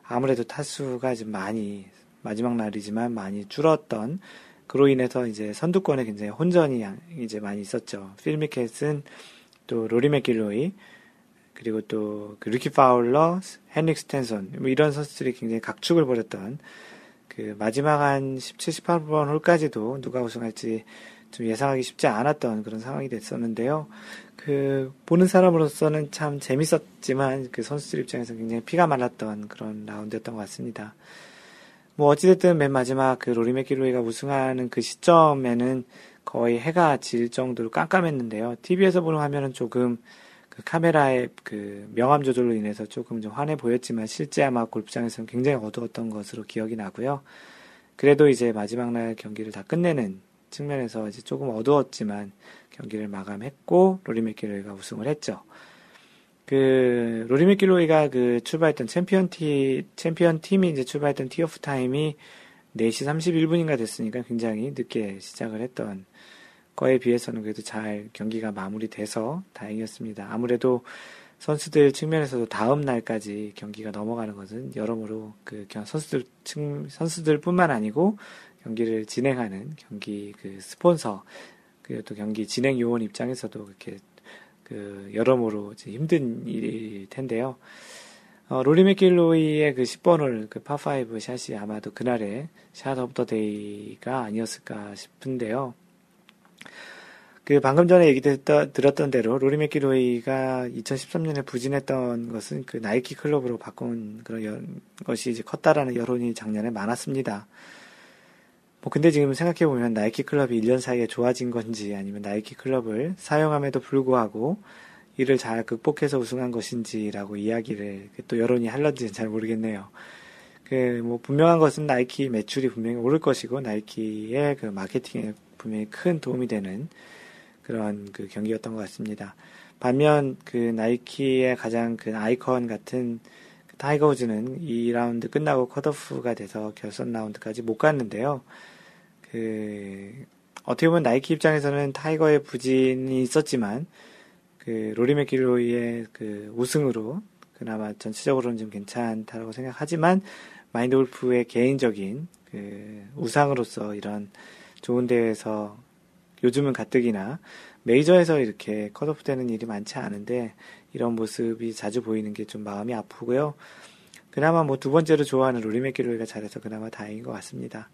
아무래도 타수가 좀 많이 마지막 날이지만 많이 줄었던 그로 인해서 이제 선두권에 굉장히 혼전이 이제 많이 있었죠. 필 미켈슨 또 로리 맥길로이 그리고 또 그 리키 파울러, 헨릭 스텐손 뭐 이런 선수들이 굉장히 각축을 벌였던 그 마지막 한 17, 18번 홀까지도 누가 우승할지 좀 예상하기 쉽지 않았던 그런 상황이 됐었는데요. 그 보는 사람으로서는 참 재밌었지만 그 선수들 입장에서 굉장히 피가 말랐던 그런 라운드였던 것 같습니다. 뭐 어찌됐든 맨 마지막 그 로리 맥길로이가 우승하는 그 시점에는 거의 해가 질 정도로 깜깜했는데요. TV에서 보는 화면은 조금 그 카메라의 그 명암 조절로 인해서 조금 좀 환해 보였지만 실제 아마 골프장에서는 굉장히 어두웠던 것으로 기억이 나고요. 그래도 이제 마지막 날 경기를 다 끝내는 측면에서 이제 조금 어두웠지만 경기를 마감했고 로리 맥길로이가 우승을 했죠. 그 로리 맥길로이가 그 출발했던 챔피언 티 챔피언 팀이 이제 출발했던 tee off time이 4시 31분인가 됐으니까 굉장히 늦게 시작을 했던 거에 비해서는 그래도 잘 경기가 마무리돼서 다행이었습니다. 아무래도 선수들 측면에서도 다음 날까지 경기가 넘어가는 것은 여러모로 그 선수들 측 선수들뿐만 아니고 경기를 진행하는 경기 그 스폰서 그리고 또 경기 진행 요원 입장에서도 그렇게 그 여러모로 힘든 일일 텐데요. 어, 로리 맥길로이의 그 10번 홀, 그 파5 샷이 아마도 그날의 shot of the day가 아니었을까 싶은데요. 그 방금 전에 얘기 들었던 대로 로리 맥길로이가 2013년에 부진했던 것은 그 나이키 클럽으로 바꾼 그런 여, 것이 이제 컸다라는 여론이 작년에 많았습니다. 뭐 근데 지금 생각해 보면 나이키 클럽이 1년 사이에 좋아진 건지 아니면 나이키 클럽을 사용함에도 불구하고 이를 잘 극복해서 우승한 것인지라고 이야기를 또 여론이 할런지는 잘 모르겠네요. 그 뭐 분명한 것은 나이키 매출이 분명히 오를 것이고 나이키의 그 마케팅에 분명히 큰 도움이 되는 그런 그 경기였던 것 같습니다. 반면 그 나이키의 가장 그 아이콘 같은 그 타이거 우즈는 2라운드 끝나고 컷오프가 돼서 결선 라운드까지 못 갔는데요. 그 어떻게 보면 나이키 입장에서는 타이거의 부진이 있었지만 그 로리 맥길로이의 그 우승으로 그나마 전체적으로는 좀 괜찮다고 생각하지만 마인드 골프의 개인적인 그 우상으로서 이런 좋은 대회에서 요즘은 가뜩이나 메이저에서 이렇게 컷오프 되는 일이 많지 않은데 이런 모습이 자주 보이는 게 좀 마음이 아프고요. 그나마 뭐 두 번째로 좋아하는 로리 맥길로이가 잘해서 그나마 다행인 것 같습니다.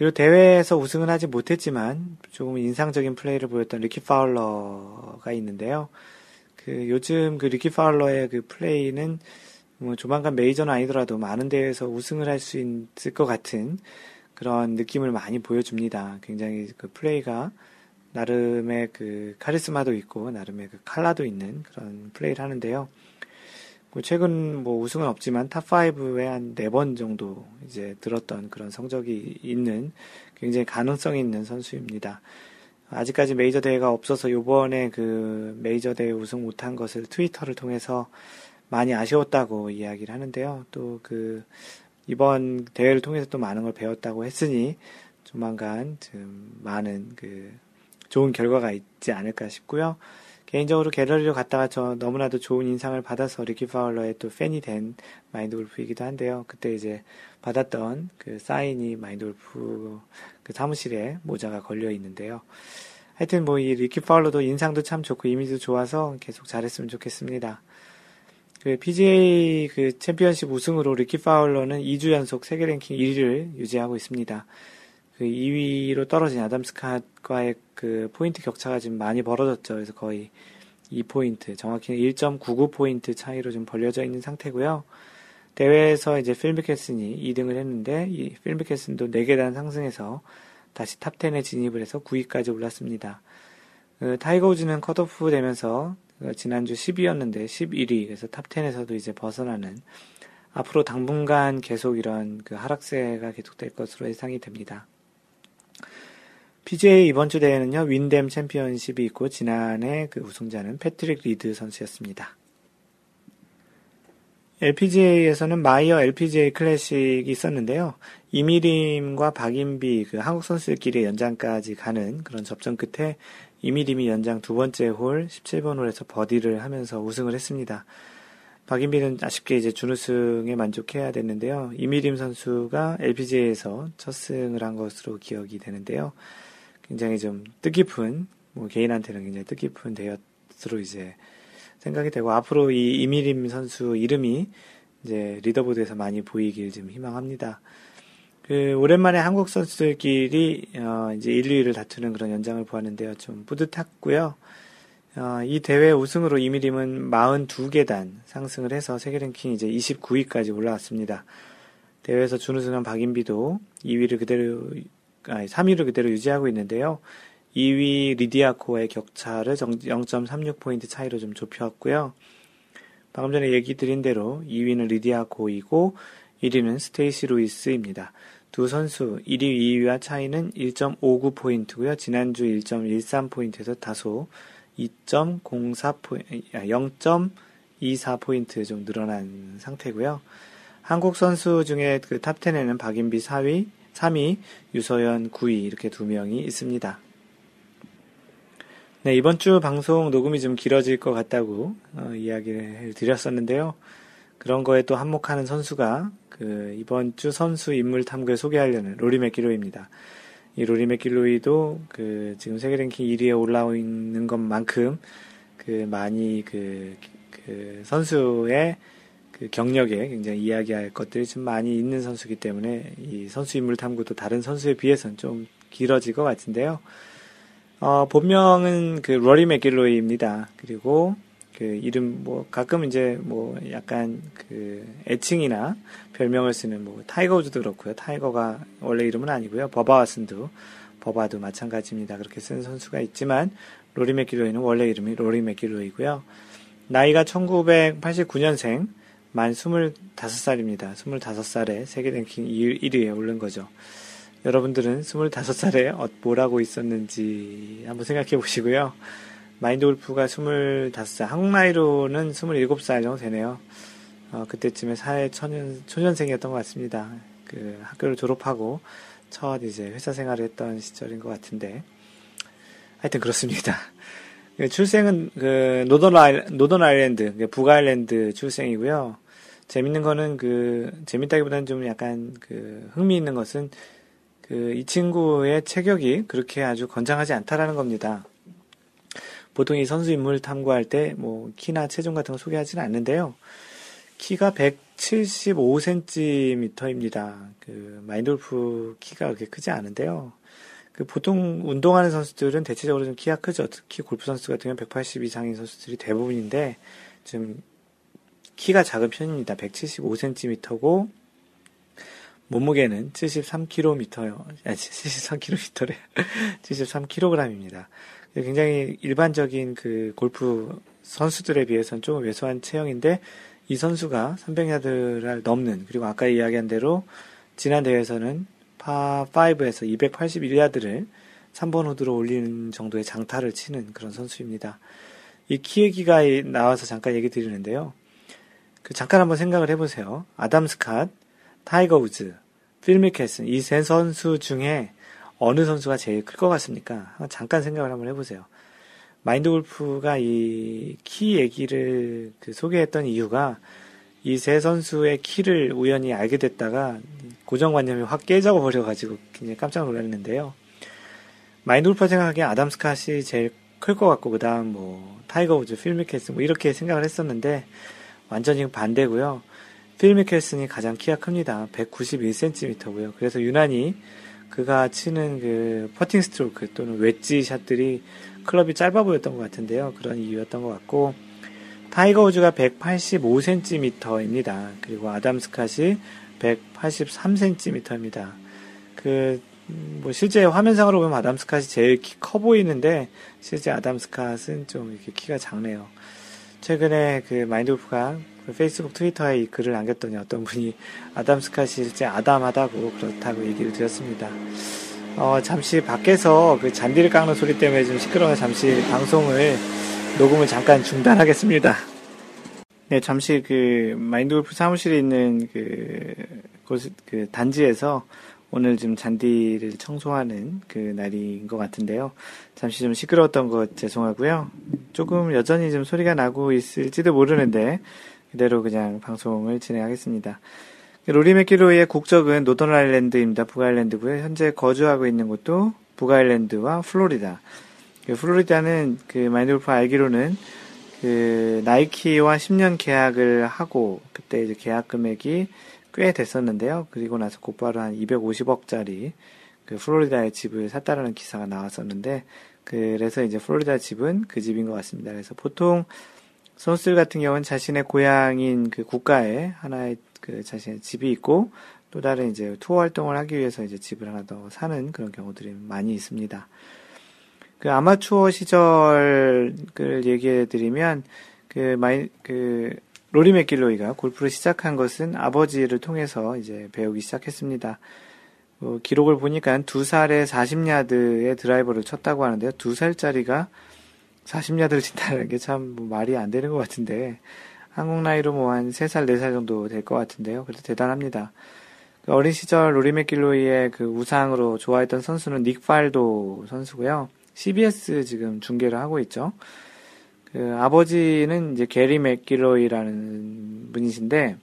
그리고 대회에서 우승은 하지 못했지만 조금 인상적인 플레이를 보였던 리키 파울러가 있는데요. 그 요즘 그 리키 파울러의 그 플레이는 뭐 조만간 메이저는 아니더라도 많은 대회에서 우승을 할 수 있을 것 같은 그런 느낌을 많이 보여줍니다. 굉장히 그 플레이가 나름의 그 카리스마도 있고 나름의 그 칼라도 있는 그런 플레이를 하는데요. 뭐 최근 뭐 우승은 없지만 top 5에 한 네 번 정도 이제 들었던 그런 성적이 있는 굉장히 가능성 있는 선수입니다. 아직까지 메이저 대회가 없어서 요번에 그 메이저 대회 우승 못한 것을 트위터를 통해서 많이 아쉬웠다고 이야기를 하는데요. 또 그 이번 대회를 통해서 또 많은 걸 배웠다고 했으니 조만간 좀 많은 그 좋은 결과가 있지 않을까 싶고요. 개인적으로 갤러리로 갔다가 저 너무나도 좋은 인상을 받아서 리키 파울러의 또 팬이 된 마인드 골프이기도 한데요. 그때 이제 받았던 그 사인이 마인드 골프 그 사무실에 모자가 걸려 있는데요. 하여튼 뭐 이 리키 파울러도 인상도 참 좋고 이미지도 좋아서 계속 잘했으면 좋겠습니다. 그 PGA 그 챔피언십 우승으로 리키 파울러는 2주 연속 세계 랭킹 1위를 유지하고 있습니다. 그 2위로 떨어진 아담 스캇과의 그 포인트 격차가 지금 많이 벌어졌죠. 그래서 거의 2포인트, 정확히는 1.99포인트 차이로 좀 벌려져 있는 상태고요. 대회에서 이제 필 미켈슨이 2등을 했는데 이 필 미켈슨도 4계단 상승해서 다시 top 10에 진입을 해서 9위까지 올랐습니다. 그 타이거 우즈는 컷오프 되면서 그 지난주 10위였는데 11위, 그래서 top 10에서도 이제 벗어나는 앞으로 당분간 계속 이런 그 하락세가 계속될 것으로 예상이 됩니다. PGA 이번 주 대회는요, 윈댐 챔피언십이 있고, 지난해 그 우승자는 패트릭 리드 선수였습니다. LPGA에서는 마이어 LPGA 클래식이 있었는데요. 이미림과 박인비 그 한국 선수들끼리 연장까지 가는 그런 접전 끝에 이미림이 연장 두 번째 홀 17번 홀에서 버디를 하면서 우승을 했습니다. 박인비는 아쉽게 이제 준우승에 만족해야 됐는데요. 이미림 선수가 LPGA에서 첫 승을 한 것으로 기억이 되는데요. 굉장히 좀 뜻깊은, 뭐 개인한테는 굉장히 뜻깊은 대회로 이제 생각이 되고, 앞으로 이 이미림 선수 이름이 이제 리더보드에서 많이 보이길 좀 희망합니다. 그, 오랜만에 한국 선수들끼리, 어, 이제 1, 2위를 다투는 그런 연장을 보았는데요. 좀 뿌듯했고요. 어, 이 대회 우승으로 이미림은 42계단 상승을 해서 세계 랭킹 이제 29위까지 올라왔습니다. 대회에서 준우승한 박인비도 2위를 그대로 아니, 3위를 그대로 유지하고 있는데요. 2위 리디아코의 격차를 0.36포인트 차이로 좀 좁혔고요. 방금 전에 얘기 드린 대로 2위는 리디아코이고 1위는 스테이시 루이스입니다. 두 선수 1위, 2위와 차이는 1.59포인트고요. 지난주 1.13포인트에서 다소 2.04포인트, 0.24포인트 좀 늘어난 상태고요. 한국 선수 중에 그 top 10에는 박인비 4위, 3위, 유서연 9위 이렇게 두 명이 있습니다. 네, 이번 주 방송 녹음이 좀 길어질 것 같다고 어, 이야기를 드렸었는데요. 그런 거에 또 한몫하는 선수가 그 이번 주 선수 인물 탐구에 소개하려는 로리 맥길로이입니다. 이 로리 맥길로이도 그 지금 세계 랭킹 1위에 올라오 있는 것만큼 그 많이 그, 그 선수의 그 경력에 굉장히 이야기할 것들이 좀 많이 있는 선수이기 때문에 이 선수 인물 탐구도 다른 선수에 비해서는 좀 길어질 것 같은데요. 어, 본명은 그 로리 맥길로이입니다. 그리고 그 이름 뭐 가끔 이제 뭐 약간 그 애칭이나 별명을 쓰는 뭐 타이거 우즈도 그렇고요. 타이거가 원래 이름은 아니고요. 버바 와슨도 버바도 마찬가지입니다. 그렇게 쓰는 선수가 있지만 로리 맥길로이는 원래 이름이 로리 맥길로이고요. 나이가 1989년생 만 25살입니다. 25살에 세계 랭킹 1위에 오른 거죠. 여러분들은 25살에 어, 뭐라고 있었는지 한번 생각해 보시고요. 마인드 골프가 25살, 한국 나이로는 27살 정도 되네요. 어, 그때쯤에 사회 초년, 초년생이었던 것 같습니다. 그 학교를 졸업하고 첫 이제 회사 생활을 했던 시절인 것 같은데. 하여튼 그렇습니다. 그 출생은 그 노던 아일, 노던 아일랜드, 그 북아일랜드 출생이고요. 재밌는 거는 그, 재밌다기보다는 좀 약간 그 흥미 있는 것은 그 이 친구의 체격이 그렇게 아주 건장하지 않다라는 겁니다. 보통 이 선수 인물 탐구할 때 뭐 키나 체중 같은 거 소개하지는 않는데요. 키가 175cm입니다. 그 마인돌프 키가 그렇게 크지 않은데요. 그 보통 운동하는 선수들은 대체적으로 좀 키가 크죠. 특히 골프 선수 같은 경우는 180 이상인 선수들이 대부분인데 좀 키가 작은 편입니다. 175cm고 몸무게는 73kg요. 아니 73kg래. 73kg입니다. 굉장히 일반적인 그 골프 선수들에 비해서는 조금 왜소한 체형인데 이 선수가 300야드를 넘는 그리고 아까 이야기한 대로 지난 대회에서는 파5에서 281야드를 3번 우드로 올리는 정도의 장타를 치는 그런 선수입니다. 이 키 얘기가 나와서 잠깐 얘기 드리는데요. 그 잠깐 한번 생각을 해보세요. 아담 스캇, 타이거 우즈, 필 미켈슨 이 세 선수 중에 어느 선수가 제일 클 것 같습니까? 잠깐 생각을 한번 해보세요. 마인드 골프가 이 키 얘기를 그 소개했던 이유가 이 세 선수의 키를 우연히 알게 됐다가 고정관념이 확 깨져 버려가지고 굉장히 깜짝 놀랐는데요. 마인드 골프가 생각하기에 아담 스캇이 제일 클 것 같고, 그 다음 뭐, 타이거 우즈, 필 미켈슨 뭐 이렇게 생각을 했었는데, 완전히 반대고요. 필 미켈슨이 가장 키가 큽니다. 191cm고요. 그래서 유난히 그가 치는 그 퍼팅 스트로크 또는 웨지 샷들이 클럽이 짧아 보였던 것 같은데요. 그런 이유였던 것 같고 타이거 우즈가 185cm입니다. 그리고 아담 스캇이 183cm입니다. 그, 뭐, 실제 화면상으로 보면 아담 스캇이 제일 키 커 보이는데, 실제 아담 스캇은 좀 이렇게 키가 작네요. 최근에 그 마인드 골프가 그 페이스북, 트위터에 이 글을 남겼더니 어떤 분이 아담 스캇이 실제 아담하다고 그렇다고 얘기를 드렸습니다. 어, 잠시 밖에서 그 잔디를 깎는 소리 때문에 좀 시끄러워 잠시 방송을 녹음을 잠깐 중단하겠습니다. 네, 잠시 그 마인드 골프 사무실에 있는 그, 곳, 그 단지에서 오늘 좀 잔디를 청소하는 그 날인 것 같은데요. 잠시 좀 시끄러웠던 것 죄송하고요. 조금 여전히 좀 소리가 나고 있을지도 모르는데 그대로 그냥 방송을 진행하겠습니다. 로리 맥기로의 국적은 노던 아일랜드입니다. 북아일랜드고요. 현재 거주하고 있는 곳도 북아일랜드와 플로리다. 그 플로리다는 그 마인드 골프 알기로는 그 나이키와 10년 계약을 하고 그때 이제 계약 금액이 꽤 됐었는데요. 그리고 나서 곧바로 한 250억짜리 그 플로리다의 집을 샀다라는 기사가 나왔었는데 그래서 이제 플로리다 집은 그 집인 것 같습니다. 그래서 보통 선수들 같은 경우는 자신의 고향인 그 국가에 하나의 그 자신의 집이 있고 또 다른 이제 투어 활동을 하기 위해서 이제 집을 하나 더 사는 그런 경우들이 많이 있습니다. 그 아마추어 시절을 얘기해 드리면 그 마이 그 로리 맥길로이가 골프를 시작한 것은 아버지를 통해서 이제 배우기 시작했습니다. 어, 기록을 보니까 두 살에 40야드의 드라이버를 쳤다고 하는데요. 두 살짜리가 40야드를 친다는 게참 뭐 말이 안 되는 것 같은데 한국 나이로 뭐한 3살, 4살 정도 될 것 같은데요. 그래도 대단합니다. 그 어린 시절 로리 맥길로이의 그 우상으로 좋아했던 선수는 닉 팔도 선수고요. CBS 지금 중계를 하고 있죠. 그 아버지는 이제 게리 맥길로이라는 분이신데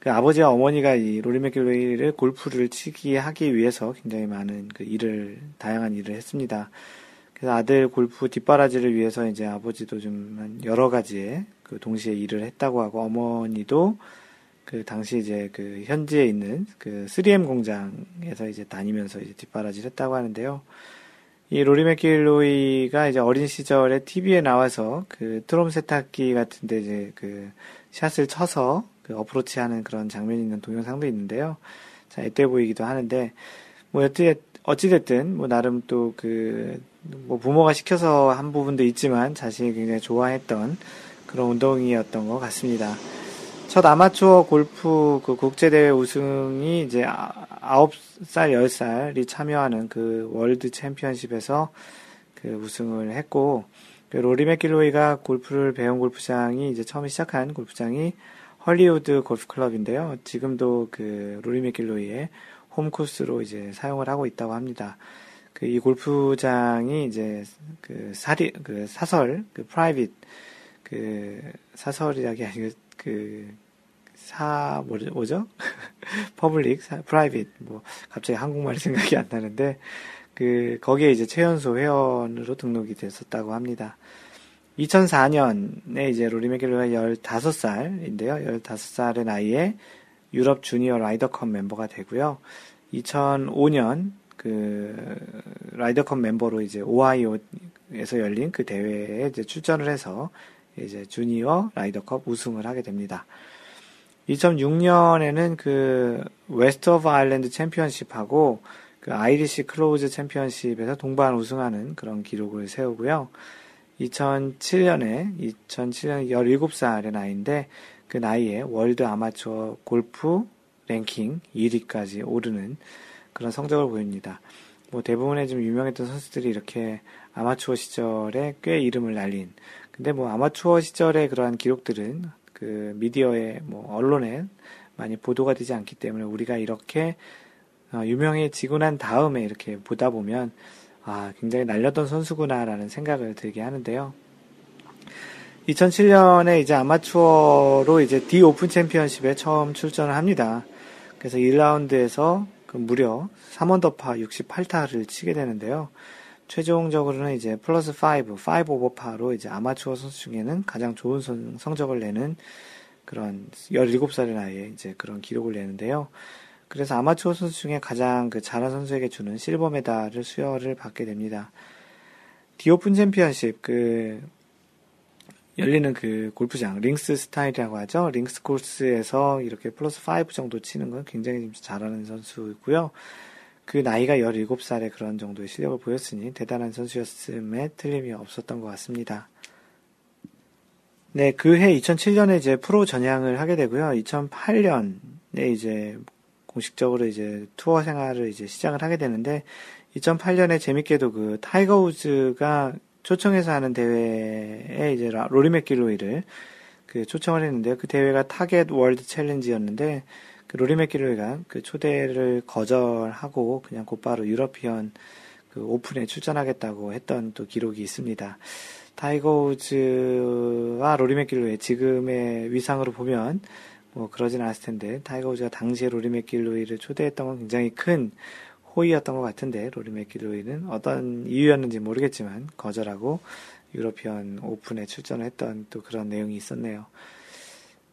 그 아버지와 어머니가 이 로리 맥길로이를 골프를 치기 하기 위해서 굉장히 많은 그 일을 다양한 일을 했습니다. 그래서 아들 골프 뒷바라지를 위해서 이제 아버지도 좀 여러 가지의 그 동시에 일을 했다고 하고 어머니도 그 당시 이제 그 현지에 있는 그 3M 공장에서 이제 다니면서 이제 뒷바라지를 했다고 하는데요. 이 로리 맥길로이가 이제 어린 시절에 TV에 나와서 그 트롬 세탁기 같은데 이제 그 샷을 쳐서 그 어프로치 하는 그런 장면이 있는 동영상도 있는데요. 자, 앳돼 보이기도 하는데, 뭐, 어찌, 어찌됐든, 뭐, 나름 또 그, 뭐 부모가 시켜서 한 부분도 있지만 자신이 굉장히 좋아했던 그런 운동이었던 것 같습니다. 첫 아마추어 골프 그 국제대회 우승이 이제 9살, 10살이 참여하는 그 월드 챔피언십에서 그 우승을 했고, 그 로리 맥길로이가 골프를 배운 골프장이 이제 처음 시작한 골프장이 헐리우드 골프 클럽인데요. 지금도 그 로리 맥길로이의 홈 코스로 이제 사용을 하고 있다고 합니다. 그 이 골프장이 이제 그 사리 그 사설 그 private 그 사설이라기 아니고 그사 뭐죠? public private 뭐 갑자기 한국말이 생각이 안 나는데 그 거기에 이제 최연소 회원으로 등록이 됐었다고 합니다. 2004년에 이제 로리 맥길로가 15살인데요. 15살의 나이에 유럽 주니어 라이더컵 멤버가 되고요. 2005년 그 라이더컵 멤버로 이제 오하이오에서 열린 그 대회에 이제 출전을 해서 이제 주니어 라이더컵 우승을 하게 됩니다. 2006년에는 그 웨스트 오브 아일랜드 챔피언십하고 그 아이리시 클로우즈 챔피언십에서 동반 우승하는 그런 기록을 세우고요. 2007년에 2007년 17살의 나이인데 그 나이에 월드 아마추어 골프 랭킹 1위까지 오르는 그런 성적을 보입니다. 뭐 대부분의 좀 유명했던 선수들이 이렇게 아마추어 시절에 꽤 이름을 날린. 근데 뭐 아마추어 시절의 그러한 기록들은 그 미디어에 뭐 언론에 많이 보도가 되지 않기 때문에 우리가 이렇게 어, 유명해지고 난 다음에 이렇게 보다 보면 아 굉장히 날렸던 선수구나라는 생각을 들게 하는데요. 2007년에 이제 아마추어로 이제 디 오픈 챔피언십에 처음 출전을 합니다. 그래서 1라운드에서 그 무려 3원더파 68타를 치게 되는데요. 최종적으로는 이제 플러스 5, 5 오버 파로 이제 아마추어 선수 중에는 가장 좋은 선, 성적을 내는 그런 17살의 나이에 이제 그런 기록을 내는데요. 그래서 아마추어 선수 중에 가장 그 잘한 선수에게 주는 실버 메달을 수여를 받게 됩니다. 디오픈 챔피언십, 그, 열리는 그 골프장, links 스타일이라고 하죠. links 코스에서 이렇게 플러스 5 정도 치는 건 굉장히 잘하는 선수고요. 그 나이가 17살의 그런 정도의 실력을 보였으니 대단한 선수였음에 틀림이 없었던 것 같습니다. 네, 그 해 2007년에 이제 프로 전향을 하게 되고요. 2008년에 이제 공식적으로 이제 투어 생활을 이제 시작을 하게 되는데 2008년에 재밌게도 그 타이거 우즈가 초청해서 하는 대회에 이제 로리 맥길로이를 그 초청을 했는데요. 그 대회가 타겟 월드 챌린지였는데 그 로리 맥길로이가 그 초대를 거절하고 그냥 곧바로 유러피언 그 오픈에 출전하겠다고 했던 또 기록이 있습니다. 타이거 우즈와 로리 맥길로이 지금의 위상으로 보면 뭐 그러진 않았을 텐데 타이거 우즈가 당시에 로리 맥길로이를 초대했던 건 굉장히 큰 호의였던 것 같은데 로리 맥길로이는 어떤 이유였는지 모르겠지만 거절하고 유러피언 오픈에 출전을 했던 또 그런 내용이 있었네요.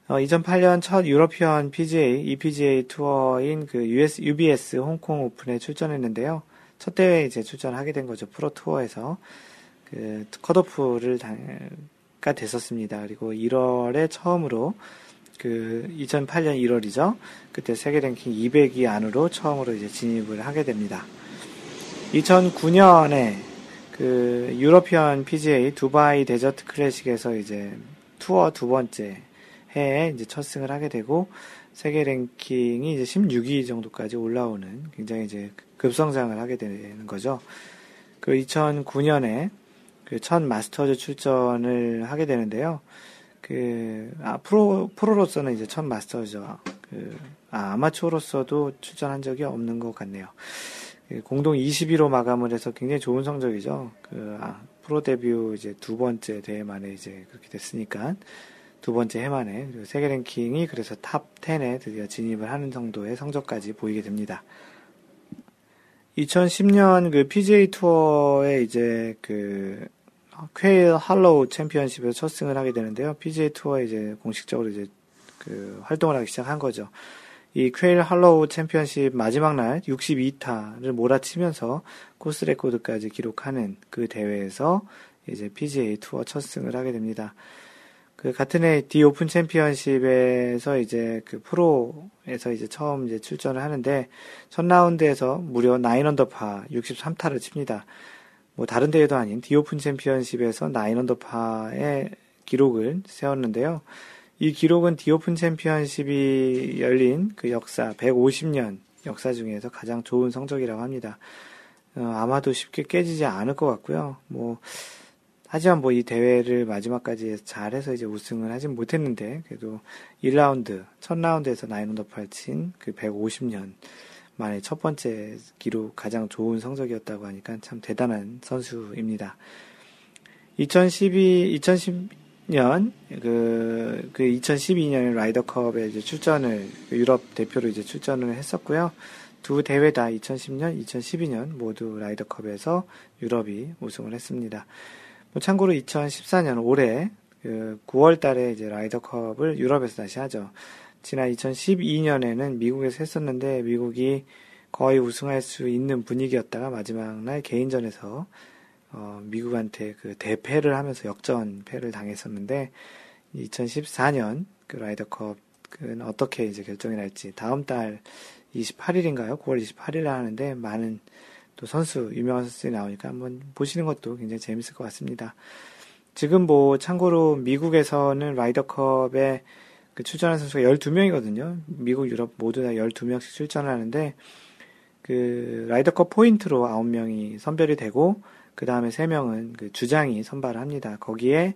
어, 2008년 첫 유러피언 PGA, EPGA 투어인 그 US, UBS 홍콩 오픈에 출전했는데요. 첫 대회에 이제 출전하게 된 거죠. 프로 투어에서. 그, 컷오프를 가 됐었습니다. 그리고 1월에 처음으로 그 2008년 1월이죠. 그때 세계 랭킹 200위 안으로 처음으로 이제 진입을 하게 됩니다. 2009년에 그 유러피언 PGA 두바이 데저트 클래식에서 이제 투어 두 번째 해에 이제 첫 승을 하게 되고 세계 랭킹이 이제 16위 정도까지 올라오는 굉장히 이제 급성장을 하게 되는 거죠. 그 2009년에 그 첫 마스터즈 출전을 하게 되는데요. 그, 아, 프로, 프로로서는 이제 첫 마스터죠. 그, 아, 아마추어로서도 출전한 적이 없는 것 같네요. 그 공동 21호 마감을 해서 굉장히 좋은 성적이죠. 그, 아, 프로 데뷔 이제 두 번째 대회 만에 이제 그렇게 됐으니까. 두 번째 해 만에 세계 랭킹이 그래서 top 10에 드디어 진입을 하는 정도의 성적까지 보이게 됩니다. 2010년 그 PGA 투어에 이제 그 퀘일 할로우 챔피언십에서 첫 승을 하게 되는데요. PGA 투어에 이제 공식적으로 이제 그 활동을 하기 시작한 거죠. 이 퀘일 할로우 챔피언십 마지막 날 62타를 몰아치면서 course record까지 기록하는 그 대회에서 이제 PGA 투어 첫 승을 하게 됩니다. 그 같은 해 디 오픈 챔피언십에서 이제 그 프로에서 이제 처음 이제 출전을 하는데 첫 라운드에서 무려 9 언더파 63타를 칩니다. 뭐 다른 대회도 아닌 디 오픈 챔피언십에서 9 언더파의 기록을 세웠는데요. 이 기록은 디 오픈 챔피언십이 열린 그 역사 150년 역사 중에서 가장 좋은 성적이라고 합니다. 어, 아마도 쉽게 깨지지 않을 것 같고요. 뭐 하지만 뭐 이 대회를 마지막까지 잘해서 이제 우승을 하진 못했는데 그래도 1라운드 첫 라운드에서 나인 언더 8친 그 150년 만에 첫 번째 기록 가장 좋은 성적이었다고 하니까 참 대단한 선수입니다. 2012 2010년 그, 그 2012년 라이더컵에 이제 출전을 유럽 대표로 이제 출전을 했었고요. 두 대회 다 2010년, 2012년 모두 라이더컵에서 유럽이 우승을 했습니다. 뭐 참고로 2014년 올해 그 9월 달에 이제 라이더컵을 유럽에서 다시 하죠. 지난 2012년에는 미국에서 했었는데 미국이 거의 우승할 수 있는 분위기였다가 마지막 날 개인전에서 어, 미국한테 그 대패를 하면서 역전패를 당했었는데 2014년 그 라이더컵은 어떻게 이제 결정이 날지 다음 달 28일인가요? 9월 28일 하는데 많은 또 선수, 유명한 선수들이 나오니까 한번 보시는 것도 굉장히 재밌을 것 같습니다. 지금 뭐 참고로 미국에서는 라이더컵에 그 출전한 선수가 12명이거든요. 미국, 유럽 모두 다 12명씩 출전을 하는데 그 라이더컵 포인트로 9명이 선별이 되고 그 다음에 3명은 그 주장이 선발을 합니다. 거기에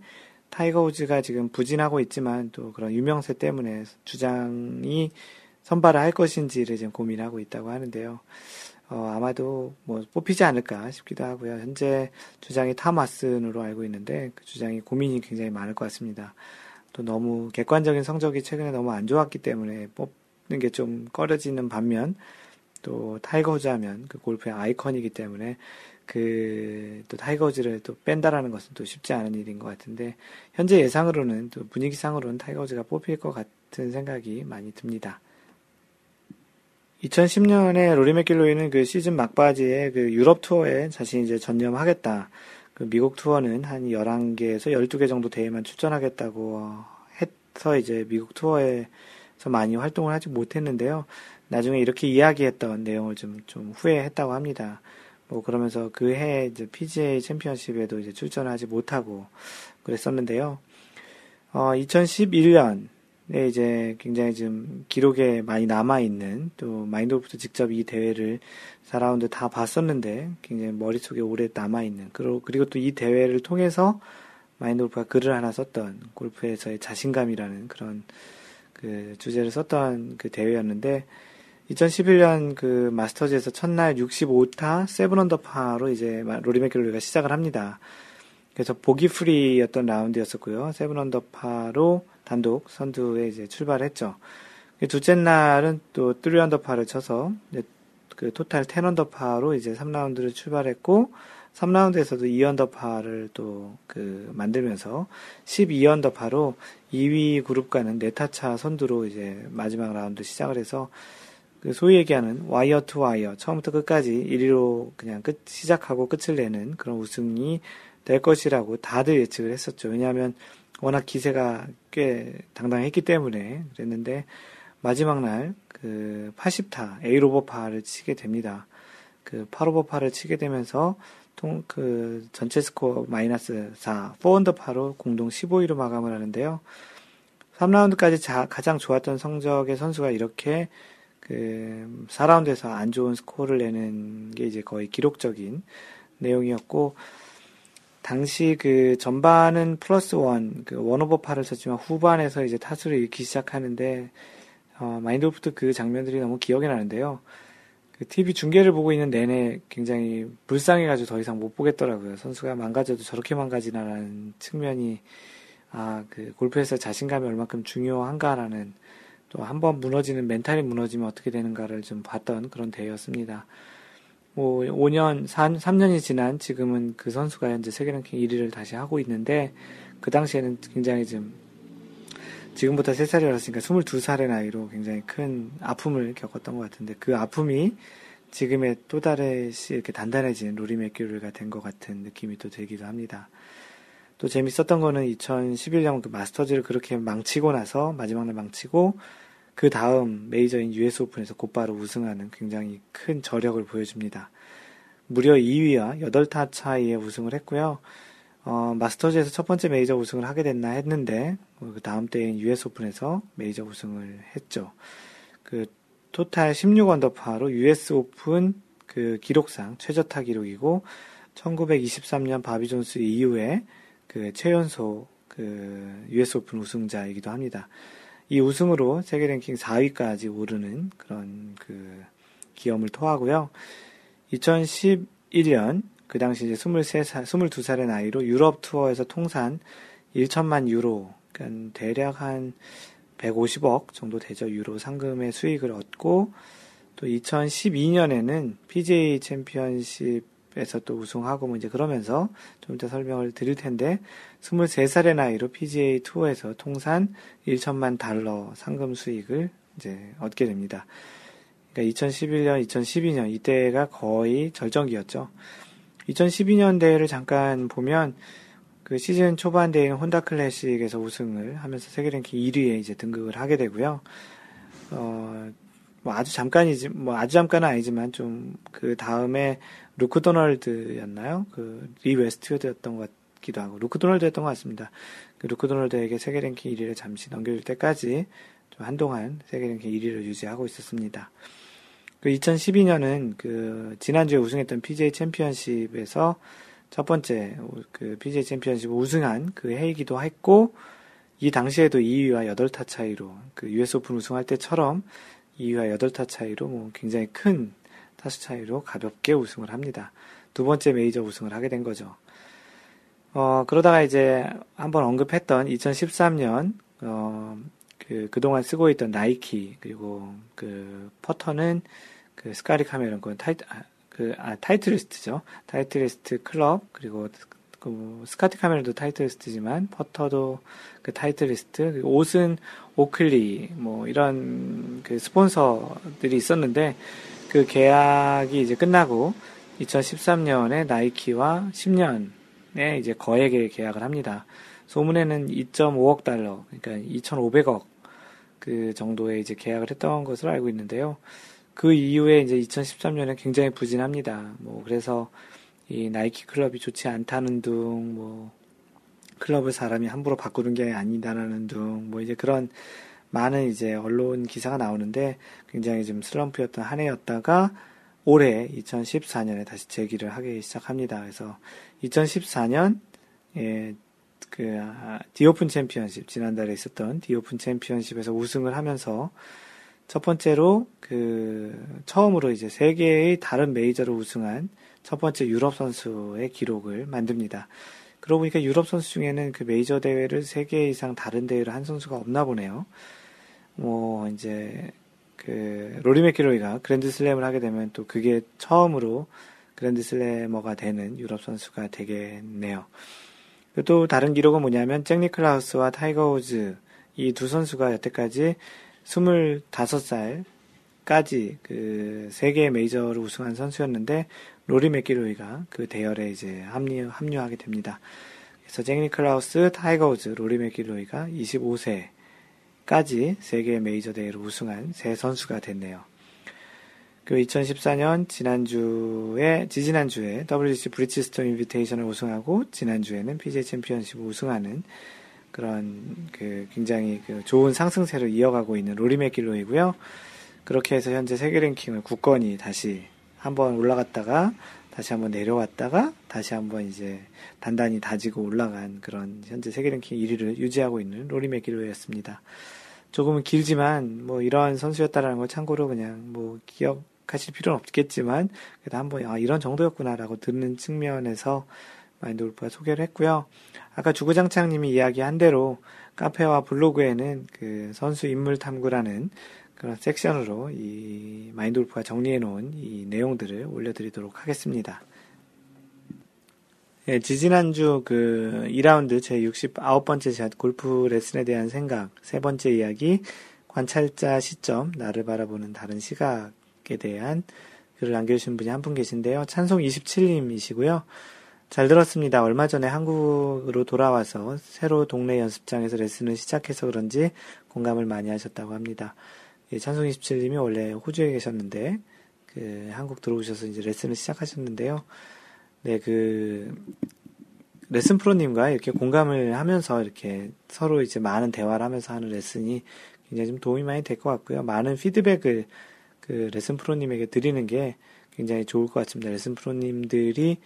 타이거 우즈가 지금 부진하고 있지만 또 그런 유명세 때문에 주장이 선발을 할 것인지를 지금 고민하고 있다고 하는데요. 어, 아마도 뭐 뽑히지 않을까 싶기도 하고요. 현재 주장이 톰 왓슨으로 알고 있는데 그 주장이 고민이 굉장히 많을 것 같습니다. 또 너무 객관적인 성적이 최근에 너무 안 좋았기 때문에 뽑는 게 좀 꺼려지는 반면 또 타이거 우즈 하면 그 골프의 아이콘이기 때문에 그 또 타이거 우즈를 또 뺀다라는 것은 또 쉽지 않은 일인 것 같은데 현재 예상으로는 또 분위기상으로는 타이거 우즈가 뽑힐 것 같은 생각이 많이 듭니다. 2010년에 로리 맥길로이는 그 시즌 막바지에 그 유럽 투어에 자신이 이제 전념하겠다. 그 미국 투어는 한 11개에서 12개 정도 대회만 출전하겠다고 해서 이제 미국 투어에서 많이 활동을 하지 못했는데요. 나중에 이렇게 이야기했던 내용을 좀, 좀 후회했다고 합니다. 뭐 그러면서 그 해 이제 PGA 챔피언십에도 이제 출전하지 못하고 그랬었는데요. 어, 2011년 네, 이제 굉장히 좀 기록에 많이 남아있는 또 마인드 골프도 직접 이 대회를 4라운드 다 봤었는데 굉장히 머릿속에 오래 남아있는 그리고, 그리고 또 이 대회를 통해서 마인드 골프가 글을 하나 썼던 골프에서의 자신감이라는 그런 그 주제를 썼던 그 대회였는데 2011년 그 마스터즈에서 첫날 65타 seven 언더파로 이제 로리 맥길로이가 시작을 합니다. 그래서 bogey free였던 라운드였었고요. seven 언더파로 단독 선두에 이제 출발했죠. 둘째 날은 또 3언더파를 쳐서 그 total 10언더파로 이제 3라운드를 출발했고 3라운드에서도 2언더파를 또 그 만들면서 12언더파로 2위 그룹과는 네타차 선두로 이제 마지막 라운드 시작을 해서 그 소위 얘기하는 와이어 투 와이어 처음부터 끝까지 1위로 그냥 끝 시작하고 끝을 내는 그런 우승이 될 것이라고 다들 예측을 했었죠. 왜냐하면 워낙 기세가 꽤 당당했기 때문에 그랬는데 마지막 날 그 80타 에이로버파를 치게 됩니다. 그 8오버파를 치게 되면서 통, 그, 전체 스코어 마이너스 4, 4언더파로 공동 15위로 마감을 하는데요. 3라운드까지 자, 가장 좋았던 성적의 선수가 이렇게 그 4라운드에서 안 좋은 스코어를 내는 게 이제 거의 기록적인 내용이었고 당시 그 전반은 plus one, 그 one over par를 쳤지만 후반에서 이제 타수를 잃기 시작하는데 어, 마인드 골프도 그 장면들이 너무 기억이 나는데요. 그 TV 중계를 보고 있는 내내 굉장히 불쌍해가지고 더 이상 못 보겠더라고요. 선수가 망가져도 저렇게 망가지나라는 측면이 아, 그 골프에서 자신감이 얼만큼 중요한가라는 또 한 번 무너지는 멘탈이 무너지면 어떻게 되는가를 좀 봤던 그런 대회였습니다. 뭐 5년, 4, 3년이 지난 지금은 그 선수가 현재 세계 랭킹 1위를 다시 하고 있는데 그 당시에는 굉장히 좀 지금부터 3살이었으니까 22살의 나이로 굉장히 큰 아픔을 겪었던 것 같은데 그 아픔이 지금의 또 다르시 이렇게 단단해진 로리 맥규르가 된 것 같은 느낌이 또 들기도 합니다. 또 재밌었던 거는 2011년 그 마스터즈를 그렇게 망치고 나서 마지막 날 망치고 그 다음 메이저인 US 오픈에서 곧바로 우승하는 굉장히 큰 저력을 보여줍니다. 무려 2위와 8타 차이에 우승을 했고요. 어, 마스터즈에서 첫 번째 메이저 우승을 하게 됐나 했는데 그 다음 대회인 US 오픈에서 메이저 우승을 했죠. 그 total 16 언더파로 US 오픈 그 기록상 최저타 기록이고 1923년 바비 존스 이후에 그 최연소 그 US 오픈 우승자이기도 합니다. 이 우승으로 세계 랭킹 4위까지 오르는 그런 그 기염을 토하고요. 2011년 그 당시 이제 23살, 22살의 나이로 유럽 투어에서 통산 1천만 유로, 그러니까 대략 한 150억 정도 되죠. 유로 상금의 수익을 얻고 또 2012년에는 PGA 챔피언십 에서 또 우승하고 뭐 이제 그러면서 좀 이따 설명을 드릴 텐데 23살의 나이로 PGA 투어에서 통산 1천만 달러 상금 수익을 이제 얻게 됩니다. 그러니까 2011년, 2012년 이때가 거의 절정기였죠. 2012년 대회를 잠깐 보면 그 시즌 초반 대회인 혼다 클래식에서 우승을 하면서 세계 랭킹 1위에 이제 등극을 하게 되고요. 어, 뭐 아주 잠깐이지, 뭐 아주 잠깐은 아니지만 좀 그 다음에 루크 도널드였나요? 그 리 웨스트우드였던 것 같기도 하고 루크 도널드였던 것 같습니다. 그 루크 도널드에게 세계 랭킹 1위를 잠시 넘겨줄 때까지 좀 한동안 세계 랭킹 1위를 유지하고 있었습니다. 그 2012년은 그 지난주에 우승했던 PGA 챔피언십에서 첫 번째 그 PGA 챔피언십 우승한 그 해이기도 했고 이 당시에도 2위와 8타 차이로 그 US 오픈 우승할 때처럼 2위와 8타 차이로 뭐 굉장히 큰 타수 차이로 가볍게 우승을 합니다. 두 번째 메이저 우승을 하게 된 거죠. 어, 그러다가 이제 한번 언급했던 2013년, 어, 그, 그동안 쓰고 있던 나이키, 그리고 그 퍼터는 그 스카티 카메론, 그 타이, 아, 그, 아, 타이틀리스트죠. 타이틀리스트 클럽, 그리고 그 스카티 카메론도 타이틀리스트지만 퍼터도 그 타이틀리스트, 옷은 오클리, 뭐 이런 그 스폰서들이 있었는데 그 계약이 이제 끝나고 2013년에 나이키와 10년 에 이제 거액의 계약을 합니다. 소문에는 2.5억 달러, 그러니까 2,500억 그 정도의 이제 계약을 했던 것으로 알고 있는데요. 그 이후에 이제 2013년에 굉장히 부진합니다. 뭐 그래서 이 나이키 클럽이 좋지 않다는 둥, 뭐 클럽을 사람이 함부로 바꾸는 게 아니다라는 둥, 뭐 이제 그런 많은 이제 언론 기사가 나오는데 굉장히 좀 슬럼프였던 한 해였다가 올해 2014년에 다시 재기를 하기 시작합니다. 그래서 2014년 예, 그 아, 디오픈 챔피언십 지난달에 있었던 디오픈 챔피언십에서 우승을 하면서 첫 번째로 그 처음으로 이제 세계의 다른 메이저로 우승한 첫 번째 유럽 선수의 기록을 만듭니다. 그러고 보니까 유럽 선수 중에는 그 메이저 대회를 세 개 이상 다른 대회를 한 선수가 없나 보네요. 뭐 이제 그 로리 맥키로이가 그랜드 슬램을 하게 되면 또 그게 처음으로 grand slammer가 되는 유럽 선수가 되겠네요. 또 다른 기록은 뭐냐면 잭 니클라우스와 타이거 우즈 이 두 선수가 여태까지 25살까지 그 세 개 메이저를 우승한 선수였는데 로리 맥기로이가 그 대열에 이제 합류, 합류하게 됩니다. 그래서 잭 니클라우스, 타이거 우즈, 로리 맥기로이가 25세 까지 세 개 메이저 대회를 우승한 세 선수가 됐네요. 그 2014년 지난주에 지지난주에 WGC 브리지스톤 인비테이셔널 우승하고 지난주에는 PGA 챔피언십 우승하는 그런 그 굉장히 그 좋은 상승세를 이어가고 있는 로리 맥길로이고요. 그렇게 해서 현재 세계 랭킹을 9건이 다시 한번 올라갔다가 다시 한번 내려왔다가 다시 한번 이제 단단히 다지고 올라간 그런 현재 세계 랭킹 1위를 유지하고 있는 로리 맥길로이였습니다. 조금은 길지만 뭐 이러한 선수였다라는 걸 참고로 그냥 뭐 기억하실 필요는 없겠지만 그래도 한번 아 이런 정도였구나라고 듣는 측면에서 마인드 골프가 소개를 했고요. 아까 주구장창님이 이야기한 대로 카페와 블로그에는 그 선수 인물 탐구라는 그런 섹션으로 이 마인드 골프가 정리해 놓은 이 내용들을 올려드리도록 하겠습니다. 예, 지지난주 그 2라운드 제 69번째 샷 골프 레슨에 대한 생각, 세 번째 이야기, 관찰자 시점, 나를 바라보는 다른 시각에 대한 글을 남겨주신 분이 한 분 계신데요. 찬송 27님이시고요. 잘 들었습니다. 얼마 전에 한국으로 돌아와서 새로 동네 연습장에서 레슨을 시작해서 그런지 공감을 많이 하셨다고 합니다. 예, 찬송 27님이 원래 호주에 계셨는데, 그, 한국 들어오셔서 이제 레슨을 시작하셨는데요. 네, 그, 레슨 프로님과 이렇게 공감을 하면서 이렇게 서로 이제 많은 대화를 하면서 하는 레슨이 굉장히 좀 도움이 많이 될 것 같고요. 많은 피드백을 그 레슨 프로님에게 드리는 게 굉장히 좋을 것 같습니다. 레슨 프로님들이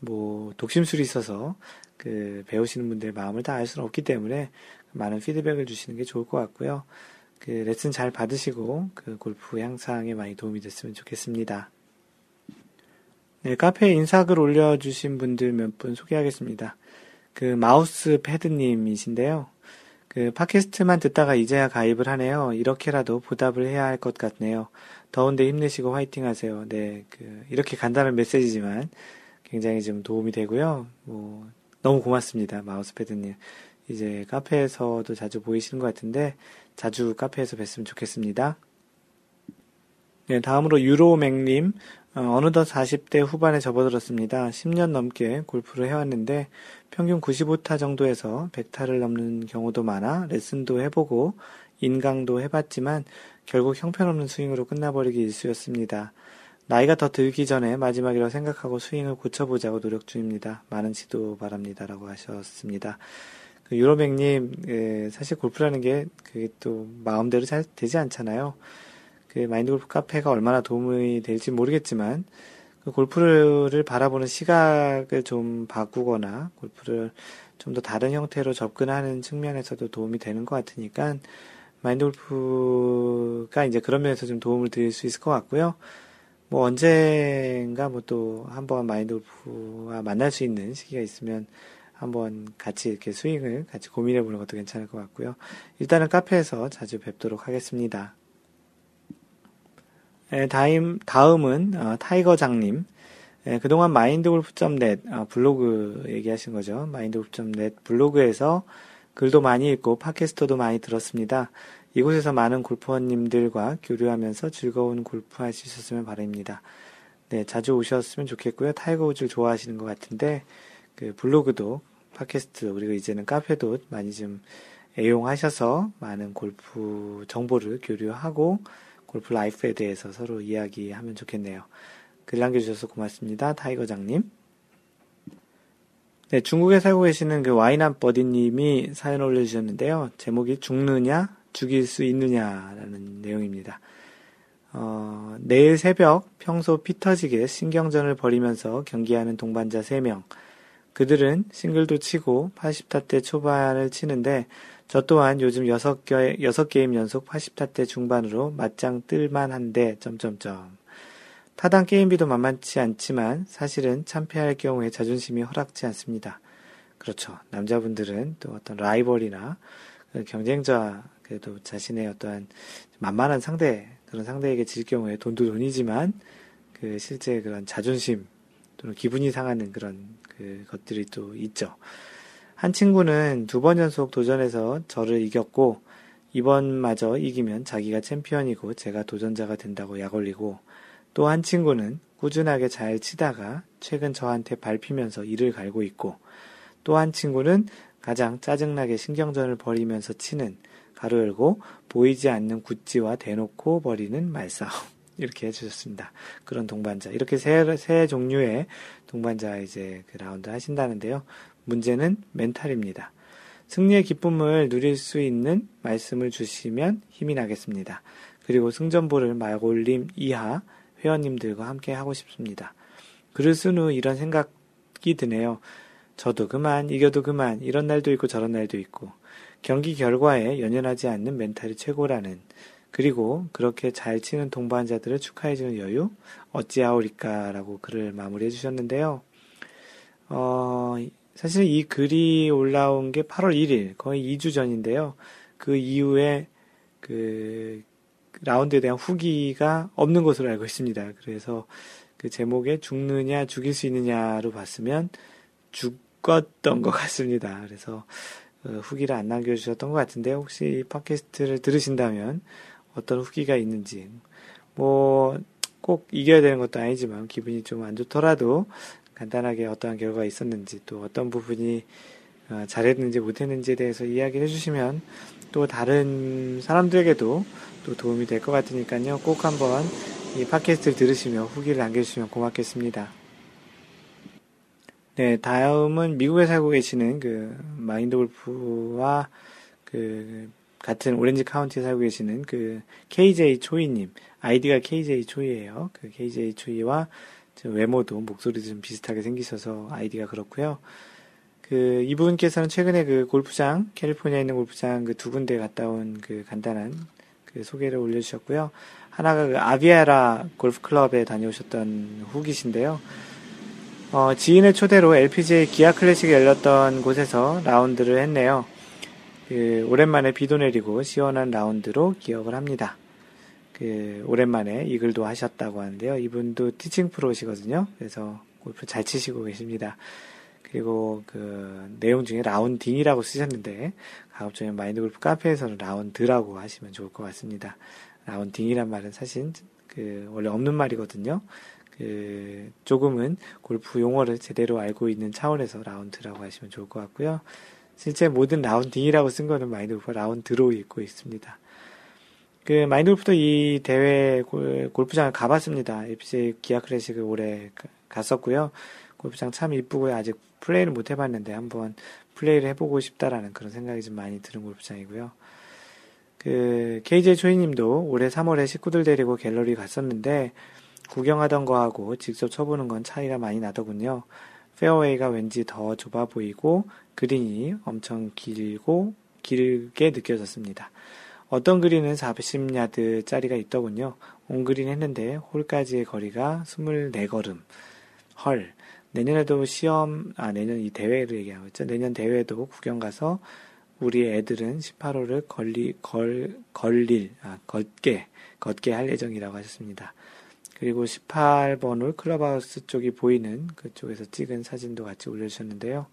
뭐 독심술이 있어서 그 배우시는 분들의 마음을 다 알 수는 없기 때문에 많은 피드백을 주시는 게 좋을 것 같고요. 그 레슨 잘 받으시고 그 골프 향상에 많이 도움이 됐으면 좋겠습니다. 네, 카페에 인사글 올려주신 분들 몇 분 소개하겠습니다. 그 마우스 패드님이신데요. 그 팟캐스트만 듣다가 이제야 가입을 하네요. 이렇게라도 보답을 해야 할 것 같네요. 더운데 힘내시고 화이팅 하세요. 네, 그 이렇게 간단한 메시지지만 굉장히 좀 도움이 되고요. 뭐 너무 고맙습니다. 마우스 패드님. 이제 카페에서도 자주 보이시는 것 같은데 자주 카페에서 뵀으면 좋겠습니다. 네, 다음으로 유로맥님, 어, 느덧 40대 후반에 접어들었습니다. 10년 넘게 골프를 해왔는데 평균 95타 정도에서 100타를 넘는 경우도 많아 레슨도 해보고 인강도 해봤지만 결국 형편없는 스윙으로 끝나버리기 일쑤였습니다. 나이가 더 들기 전에 마지막이라고 생각하고 스윙을 고쳐보자고 노력 중입니다. 많은 지도 바랍니다. 라고 하셨습니다. 그 유로백님, 예, 사실 골프라는 게 그게 또 마음대로 잘 되지 않잖아요. 그 마인드 골프 카페가 얼마나 도움이 될지 모르겠지만 그 골프를 바라보는 시각을 좀 바꾸거나 골프를 좀 더 다른 형태로 접근하는 측면에서도 도움이 되는 것 같으니까 마인드 골프가 이제 그런 면에서 좀 도움을 드릴 수 있을 것 같고요. 뭐 언젠가 뭐 또 한번 마인드 골프와 만날 수 있는 시기가 있으면 한번 같이 이렇게 스윙을 같이 고민해 보는 것도 괜찮을 것 같고요. 일단은 카페에서 자주 뵙도록 하겠습니다. 예, 다음, 다음은 어, 타이거장님. 예, 그동안 마인드골프.net 어, 블로그 얘기하신 거죠. 마인드골프.net 블로그에서 글도 많이 읽고 팟캐스트도 많이 들었습니다. 이곳에서 많은 골퍼님들과 교류하면서 즐거운 골프 할 수 있었으면 바랍니다. 네, 자주 오셨으면 좋겠고요. 타이거 우즈를 좋아하시는 것 같은데, 그 블로그도, 팟캐스트, 그리고 이제는 카페도 많이 좀 애용하셔서 많은 골프 정보를 교류하고, 골프 라이프에 대해서 서로 이야기하면 좋겠네요. 글 남겨주셔서 고맙습니다. 타이거장님. 네, 중국에 살고 계시는 그 와이남 버디님이 사연 올려주셨는데요. 제목이 죽느냐, 죽일 수 있느냐라는 내용입니다. 어, 내일 새벽 평소 피 터지게 신경전을 벌이면서 경기하는 동반자 3명. 그들은 싱글도 치고 80타 대 초반을 치는데 저 또한 요즘 6개, 6게임 연속 80타대 중반으로 맞짱 뜰만 한데 점점점. 타당 게임비도 만만치 않지만 사실은 참패할 경우에 자존심이 허락지 않습니다. 그렇죠. 남자분들은 또 어떤 라이벌이나 그 경쟁자 그래도 자신의 어떠한 만만한 상대 그런 상대에게 질 경우에 돈도 돈이지만 그 실제 그런 자존심 또는 기분이 상하는 그런 그 것들이 또 있죠. 한 친구는 두 번 연속 도전해서 저를 이겼고 이번마저 이기면 자기가 챔피언이고 제가 도전자가 된다고 약 올리고 또 한 친구는 꾸준하게 잘 치다가 최근 저한테 밟히면서 이를 갈고 있고 또 한 친구는 가장 짜증나게 신경전을 벌이면서 치는 가로 열고 보이지 않는 구찌와 대놓고 버리는 말싸움. 이렇게 해주셨습니다. 그런 동반자. 이렇게 세, 세 종류의 동반자 이제 그 라운드 하신다는데요. 문제는 멘탈입니다. 승리의 기쁨을 누릴 수 있는 말씀을 주시면 힘이 나겠습니다. 그리고 승전보를 말골림 이하 회원님들과 함께 하고 싶습니다. 글을 쓴 후 이런 생각이 드네요. 저도 그만, 이겨도 그만, 이런 날도 있고 저런 날도 있고, 경기 결과에 연연하지 않는 멘탈이 최고라는, 그리고 그렇게 잘 치는 동반자들을 축하해주는 여유, 어찌하오리까라고 글을 마무리해 주셨는데요. 어, 사실 이 글이 올라온 게 8월 1일, 거의 2주 전인데요. 그 이후에 그 라운드에 대한 후기가 없는 것으로 알고 있습니다. 그래서 그 제목에 죽느냐 죽일 수 있느냐로 봤으면 죽었던 것 같습니다. 그래서 어, 후기를 안 남겨주셨던 것 같은데 혹시 이 팟캐스트를 들으신다면 어떤 후기가 있는지 뭐 꼭 이겨야 되는 것도 아니지만 기분이 좀 안 좋더라도 간단하게 어떠한 결과가 있었는지 또 어떤 부분이 어, 잘했는지 못했는지에 대해서 이야기를 해주시면 또 다른 사람들에게도 또 도움이 될 것 같으니까요. 꼭 한번 이 팟캐스트를 들으시며 후기를 남겨주시면 고맙겠습니다. 네, 다음은 미국에 살고 계시는 그 마인드 골프와 그 같은 오렌지 카운티에 살고 계시는 그 KJ 초이님 아이디가 KJ 초이예요. 그 KJ 초이와 외모도 목소리도 좀 비슷하게 생기셔서 아이디가 그렇고요. 그 이분께서는 최근에 그 골프장 캘리포니아에 있는 골프장 그 두 군데 갔다 온 그 간단한 그 소개를 올려주셨고요. 하나가 그 아비아라 골프 클럽에 다녀오셨던 후기신데요. 어, 지인의 초대로 LPGA 기아 클래식이 열렸던 곳에서 라운드를 했네요. 그 오랜만에 비도 내리고 시원한 라운드로 기억을 합니다. 그 오랜만에 이글도 하셨다고 하는데요. 이분도 티칭 프로시거든요. 그래서 골프 잘 치시고 계십니다. 그리고 그 내용 중에 라운딩이라고 쓰셨는데 가급적이면 마인드 골프 카페에서는 라운드라고 하시면 좋을 것 같습니다. 라운딩이란 말은 사실 그 원래 없는 말이거든요. 그 조금은 골프 용어를 제대로 알고 있는 차원에서 라운드라고 하시면 좋을 것 같고요. 실제 모든 라운딩이라고 쓴 거는 마인드 골프 라운드로 읽고 있습니다. 그 마인드 골프도 이 대회 골프장을 가봤습니다. LPGA 기아 클래식을 올해 갔었고요. 골프장 참 이쁘고요. 아직 플레이를 못 해봤는데 한번 플레이를 해보고 싶다라는 그런 생각이 좀 많이 드는 골프장이고요. 그 KJ 초이님도 올해 3월에 식구들 데리고 갤러리 갔었는데 구경하던 거하고 직접 쳐보는 건 차이가 많이 나더군요. 페어웨이가 왠지 더 좁아 보이고 그린이 엄청 길고 길게 느껴졌습니다. 어떤 그린은 40야드 짜리가 있더군요. 온그린 했는데 홀까지의 거리가 24걸음. 헐. 내년에도 시험, 아, 내년 이 대회를 얘기하고 있죠. 내년 대회도 구경 가서 우리 애들은 18홀을 걸리, 걸, 걸릴, 아, 걷게, 걷게 할 예정이라고 하셨습니다. 그리고 18번 홀 클럽하우스 쪽이 보이는 그쪽에서 찍은 사진도 같이 올려주셨는데요.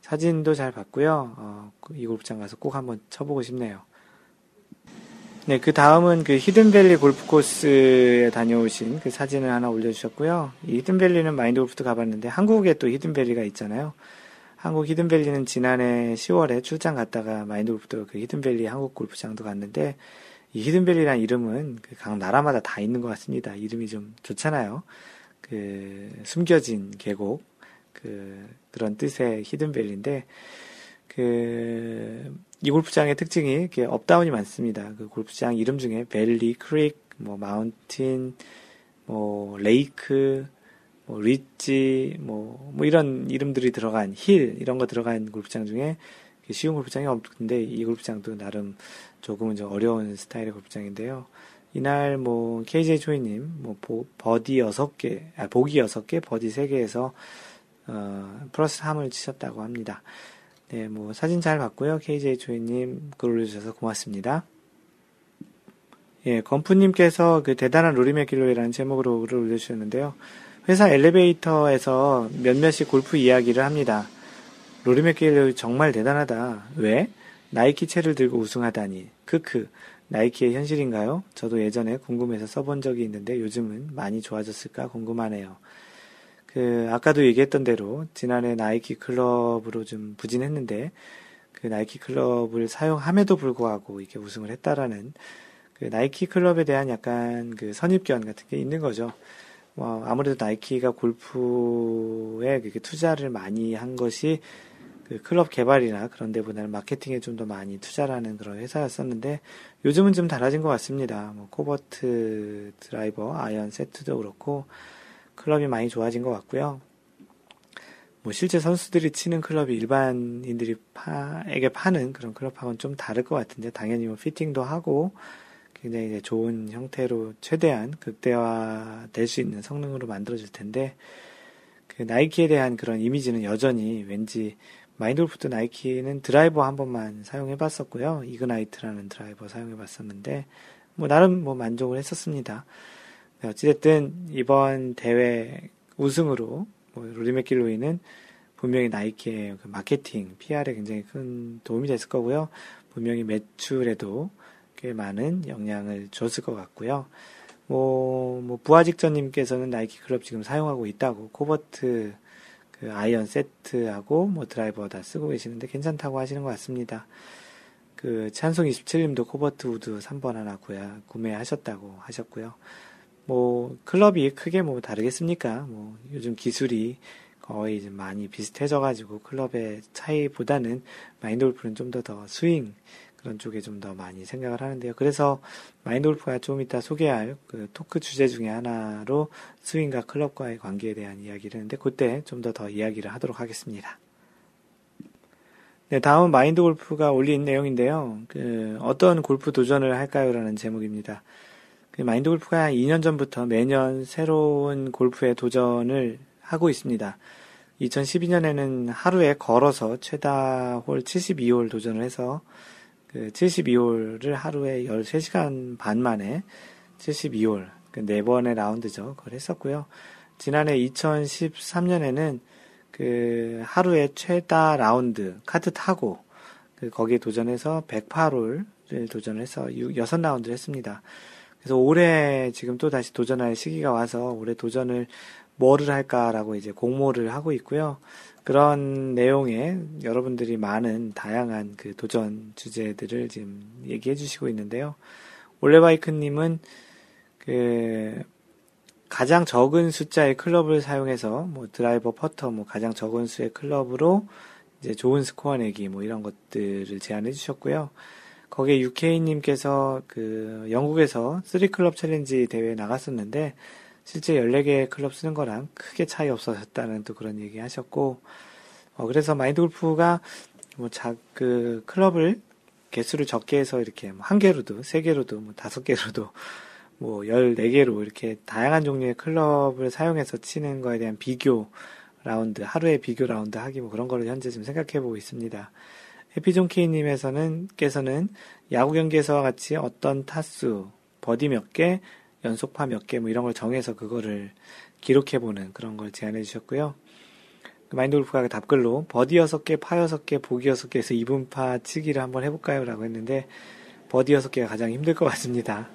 사진도 잘 봤고요. 어, 그 이 골프장 가서 꼭 한번 쳐보고 싶네요. 네, 그 다음은 그 히든밸리 골프 코스에 다녀오신 그 사진을 하나 올려주셨고요. 이 히든밸리는 마인드 골프도 가봤는데 한국에 또 히든밸리가 있잖아요. 한국 히든밸리는 지난해 10월에 출장 갔다가 마인드 골프도 그 히든밸리 한국 골프장도 갔는데 이 히든밸리라는 이름은 그 각 나라마다 다 있는 것 같습니다. 이름이 좀 좋잖아요. 그 숨겨진 계곡 그 그런 뜻의 히든밸리인데 그 이 골프장의 특징이 이렇게 업다운이 많습니다. 그 골프장 이름 중에 valley, creek, 뭐 mountain, 뭐 lake, 뭐 리치, 뭐, 뭐 이런 이름들이 들어간 hill 이런 거 들어간 골프장 중에 쉬운 골프장이 없는데 이 골프장도 나름 조금은 좀 어려운 스타일의 골프장인데요. 이날 뭐 KJ 조이님 뭐 버디 6개, 아, 보기 6개, 버디 3개에서 어, 플러스 3을 치셨다고 합니다. 네, 뭐 사진 잘 봤고요. KJ 조이님 글 올려주셔서 고맙습니다. 예, 건프님께서 그 대단한 로리 맥길로이라는 제목으로 글을 올려주셨는데요. 회사 엘리베이터에서 몇몇이 골프 이야기를 합니다. 로리 맥길로이 정말 대단하다. 왜? 나이키 채를 들고 우승하다니. 크크. 나이키의 현실인가요? 저도 예전에 궁금해서 써본 적이 있는데 요즘은 많이 좋아졌을까 궁금하네요. 그 아까도 얘기했던 대로 지난해 나이키 클럽으로 좀 부진했는데 그 나이키 클럽을 사용함에도 불구하고 이렇게 우승을 했다라는 그 나이키 클럽에 대한 약간 그 선입견 같은 게 있는 거죠. 뭐 아무래도 나이키가 골프에 그렇게 투자를 많이 한 것이 그 클럽 개발이나 그런 데보다는 마케팅에 좀 더 많이 투자를 하는 그런 회사였었는데 요즘은 좀 달라진 것 같습니다. 뭐 코버트 드라이버, 아이언 세트도 그렇고 클럽이 많이 좋아진 것 같고요. 뭐 실제 선수들이 치는 클럽이 일반인들이 파에게 파는 그런 클럽하고는 좀 다를 것 같은데 당연히 뭐 피팅도 하고 굉장히 좋은 형태로 최대한 극대화 될 수 있는 성능으로 만들어질 텐데 그 나이키에 대한 그런 이미지는 여전히 왠지 마인드골프도 나이키는 드라이버 한 번만 사용해 봤었고요. 이그나이트라는 드라이버 사용해 봤었는데, 뭐, 나름 뭐 만족을 했었습니다. 네, 어찌됐든, 이번 대회 우승으로, 뭐, 로리 맥길로이는 분명히 나이키의 그 마케팅, PR에 굉장히 큰 도움이 됐을 거고요. 분명히 매출에도 꽤 많은 영향을 줬을 것 같고요. 뭐, 뭐, 부하직전님께서는 나이키 클럽 지금 사용하고 있다고, 코버트, 그 아이언 세트하고 뭐 드라이버 다 쓰고 계시는데 괜찮다고 하시는 것 같습니다. 그 찬송 27님도 코버트 우드 3번 하나 구매하셨다고 하셨고요. 뭐 클럽이 크게 뭐 다르겠습니까? 뭐 요즘 기술이 거의 좀 많이 비슷해져 가지고 클럽의 차이보다는 마인드 골프는 좀 더 더 스윙 그런 쪽에 좀 더 많이 생각을 하는데요. 그래서 마인드 골프가 좀 이따 소개할 그 토크 주제 중에 하나로 스윙과 클럽과의 관계에 대한 이야기를 했는데 그때 좀 더더 더 이야기를 하도록 하겠습니다. 네, 다음은 마인드 골프가 올린 내용인데요. 그 어떤 골프 도전을 할까요? 라는 제목입니다. 그 마인드 골프가 2년 전부터 매년 새로운 골프에 도전을 하고 있습니다. 2012년에는 하루에 걸어서 최다 홀 72홀 도전을 해서 그 72홀을 하루에 13시간 반 만에 72홀, 그 네 번의 라운드죠. 그걸 했었고요. 지난해 2013년에는 그 하루에 최다 라운드 카드 타고 그 거기에 도전해서 108홀을 도전을 해서 6라운드를 했습니다. 그래서 올해 지금 또 다시 도전할 시기가 와서 올해 도전을 뭐를 할까라고 이제 공모를 하고 있고요. 그런 내용에 여러분들이 많은 다양한 그 도전 주제들을 지금 얘기해 주시고 있는데요. 올레바이크님은 그 가장 적은 숫자의 클럽을 사용해서 뭐 드라이버 퍼터 뭐 가장 적은 수의 클럽으로 이제 좋은 스코어 내기 뭐 이런 것들을 제안해 주셨고요. 거기에 UK님께서 그 영국에서 3클럽 챌린지 대회에 나갔었는데 실제 14개의 클럽 쓰는 거랑 크게 차이 없으셨다는 또 그런 얘기 하셨고, 어, 그래서 마인드 골프가 뭐 자, 그 클럽을 개수를 적게 해서 이렇게 뭐 한 개로도, 세 개로도, 뭐 다섯 개로도, 뭐 14개로 이렇게 다양한 종류의 클럽을 사용해서 치는 거에 대한 비교 라운드, 하루의 비교 라운드 하기 뭐 그런 거를 현재 좀 생각해 보고 있습니다. 해피존 케이님에서는, 께서는 야구 경기에서와 같이 어떤 타수, 버디 몇 개, 연속파 몇 개 뭐 이런 걸 정해서 그거를 기록해 보는 그런 걸 제안해 주셨고요. 그 마인드 골프가 그 답글로 버디 6개, 파 6개, 보기 6개에서 이븐파 치기를 한번 해볼까요? 라고 했는데 버디 6개가 가장 힘들 것 같습니다.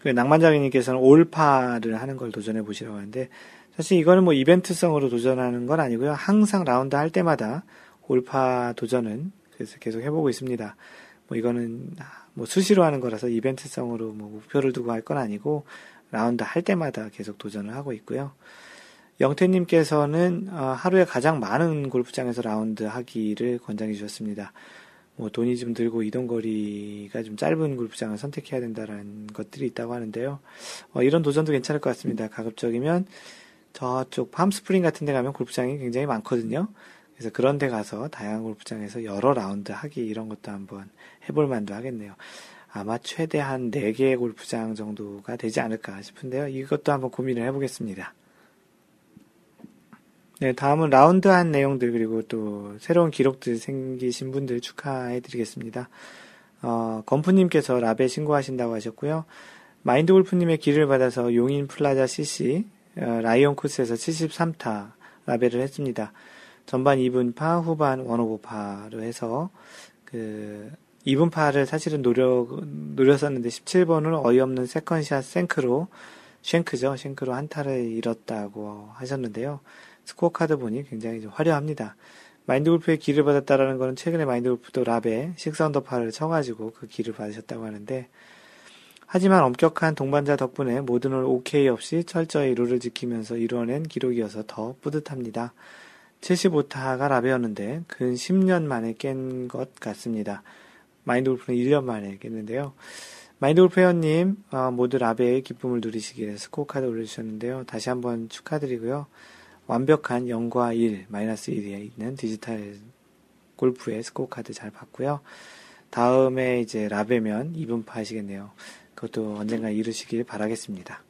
그 낭만자객님께서는 올파를 하는 걸 도전해 보시라고 하는데 사실 이거는 뭐 이벤트성으로 도전하는 건 아니고요. 항상 라운드 할 때마다 올파 도전은 그래서 계속 해보고 있습니다. 뭐 이거는 뭐 수시로 하는 거라서 이벤트성으로 뭐 목표를 두고 할 건 아니고 라운드 할 때마다 계속 도전을 하고 있고요. 영태님께서는 어, 하루에 가장 많은 골프장에서 라운드 하기를 권장해 주셨습니다. 뭐 돈이 좀 들고 이동 거리가 좀 짧은 골프장을 선택해야 된다는 것들이 있다고 하는데요. 어, 이런 도전도 괜찮을 것 같습니다. 가급적이면 저쪽 팜스프링 같은 데 가면 골프장이 굉장히 많거든요. 그래서 그런 데 가서 다양한 골프장에서 여러 라운드 하기 이런 것도 한번 해볼 만도 하겠네요. 아마 최대 한 4개의 골프장 정도가 되지 않을까 싶은데요. 이것도 한번 고민을 해보겠습니다. 네, 다음은 라운드 한 내용들, 그리고 또 새로운 기록들 생기신 분들 축하해 드리겠습니다. 어, 건프님께서 라베 신고하신다고 하셨고요. 마인드 골프님의 기를 받아서 용인 플라자 CC, 어, 라이온 코스에서 73타 라베를 했습니다. 전반 이븐파, 후반 one오버파로 해서 그 이븐파를 사실은 노려 노렸었는데 17번을 어이없는 second shot shank로 shank죠. shank로 한타를 잃었다고 하셨는데요. 스코어 카드 보니 굉장히 좀 화려합니다. 마인드 골프의 기를 받았다라는 거는 최근에 마인드 골프도 라베 사언더파를 쳐가지고 그 기를 받으셨다고 하는데 하지만 엄격한 동반자 덕분에 모든 홀 OK 없이 철저히 룰을 지키면서 이루어낸 기록이어서 더 뿌듯합니다. 75타가 라베였는데 근 10년 만에 깬 것 같습니다. 마인드 골프는 1년 만에 깼는데요. 마인드 골프 회원님 어, 모두 라베의 기쁨을 누리시기에 스코어 카드 올려주셨는데요. 다시 한번 축하드리고요. 완벽한 0과 1, 마이너스 1에 있는 디지털 골프의 스코어 카드 잘 봤고요. 다음에 이제 라베면 이븐파 하시겠네요. 그것도 언젠가 이루시길 바라겠습니다.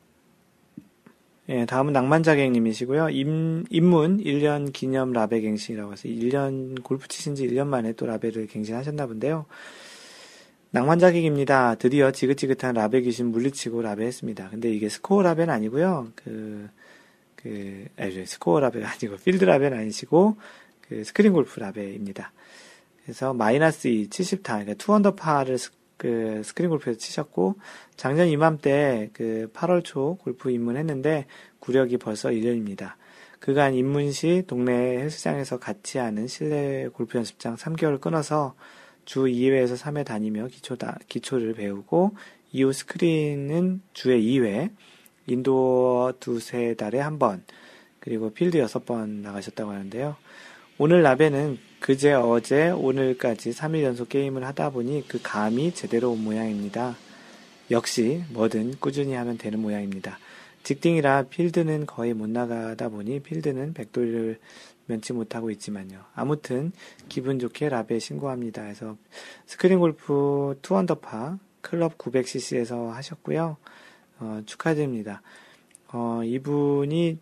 예, 다음은 낭만자객님이시고요. 임, 입문 1년 기념 라베 갱신이라고 해서 1년 골프 치신 지 1년 만에 또 라베를 갱신하셨나 본데요. 낭만자객입니다. 드디어 지긋지긋한 라베 귀신 물리치고 라베 했습니다. 근데 이게 스코어 라베는 아니고요. 그, 그, 아니, 스코어 라베가 아니고 필드 라베는 아니시고 그 스크린 골프 라베입니다. 그래서 마이너스 2, 70타, 그러니까 two언더파를 그 스크린 골프에서 치셨고 작년 이맘때 그 8월 초 골프 입문했는데 구력이 벌써 1년입니다. 그간 입문 시 동네 헬스장에서 같이 하는 실내 골프 연습장 3개월 끊어서 주 2회에서 3회 다니며 기초다, 기초를 배우고 이후 스크린은 주에 2회, 인도어 두세 달에 한 번, 그리고 필드 6번 나가셨다고 하는데요. 오늘 라베는 그제 어제 오늘까지 3일 연속 게임을 하다 보니 그 감이 제대로 온 모양입니다. 역시 뭐든 꾸준히 하면 되는 모양입니다. 직딩이라 필드는 거의 못 나가다 보니 필드는 백돌이를 면치 못하고 있지만요. 아무튼 기분 좋게 라베 신고합니다. 해서 스크린 골프 two언더파 클럽 900cc에서 하셨고요. 어, 축하드립니다. 어, 이분이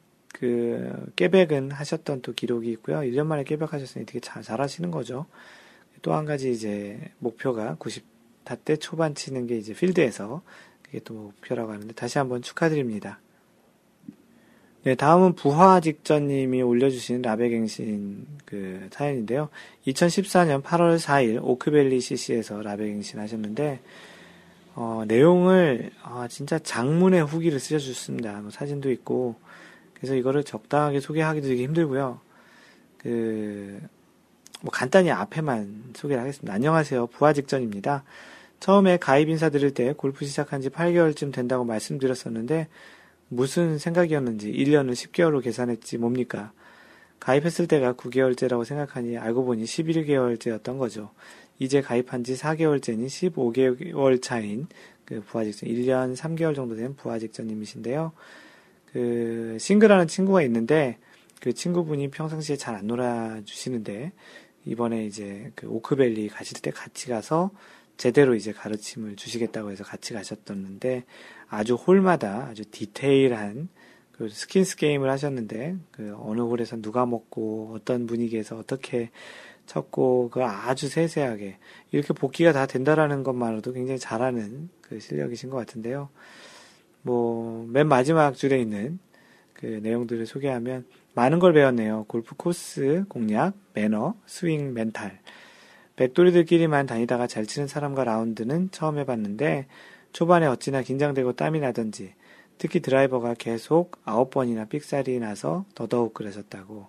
그 깨백은 하셨던 또 기록이 있고요. 1년 만에 깨백하셨으니 되게 잘, 잘 하시는 거죠. 또 한 가지 이제 목표가 90타 대 초반 치는 게 이제 필드에서 그게 또 목표라고 하는데 다시 한번 축하드립니다. 네, 다음은 부화 직전님이 올려주신 라베갱신 그 사연인데요. 2014년 8월 4일 오크밸리 CC에서 라베갱신 하셨는데, 어, 내용을, 아, 진짜 장문의 후기를 쓰셔주셨습니다. 뭐 사진도 있고, 그래서 이거를 적당하게 소개하기도 되게 힘들고요. 그, 뭐 간단히 앞에만 소개를 하겠습니다. 안녕하세요. 부하 직전입니다. 처음에 가입 인사 드릴 때 골프 시작한 지 8개월쯤 된다고 말씀드렸었는데, 무슨 생각이었는지 1년을 10개월로 계산했지 뭡니까? 가입했을 때가 9개월째라고 생각하니 알고 보니 11개월째였던 거죠. 이제 가입한 지 4개월째니 15개월 차인 그 부하 직전, 1년 3개월 정도 된 부하 직전님이신데요. 그 싱글하는 친구가 있는데 그 친구분이 평상시에 잘 안 놀아주시는데 이번에 이제 그 오크밸리 가실 때 같이 가서 제대로 이제 가르침을 주시겠다고 해서 같이 가셨었는데 아주 홀마다 아주 디테일한 그 스킨스 게임을 하셨는데 그 어느 홀에서 누가 먹고 어떤 분위기에서 어떻게 쳤고 그 아주 세세하게 이렇게 복기가 다 된다라는 것만으로도 굉장히 잘하는 그 실력이신 것 같은데요. 뭐 맨 마지막 줄에 있는 그 내용들을 소개하면 많은 걸 배웠네요. 골프 코스 공략, 매너, 스윙, 멘탈. 백돌이들끼리만 다니다가 잘 치는 사람과 라운드는 처음 해봤는데 초반에 어찌나 긴장되고 땀이 나던지 특히 드라이버가 계속 아홉 번이나 삑살이 나서 더더욱 그러셨다고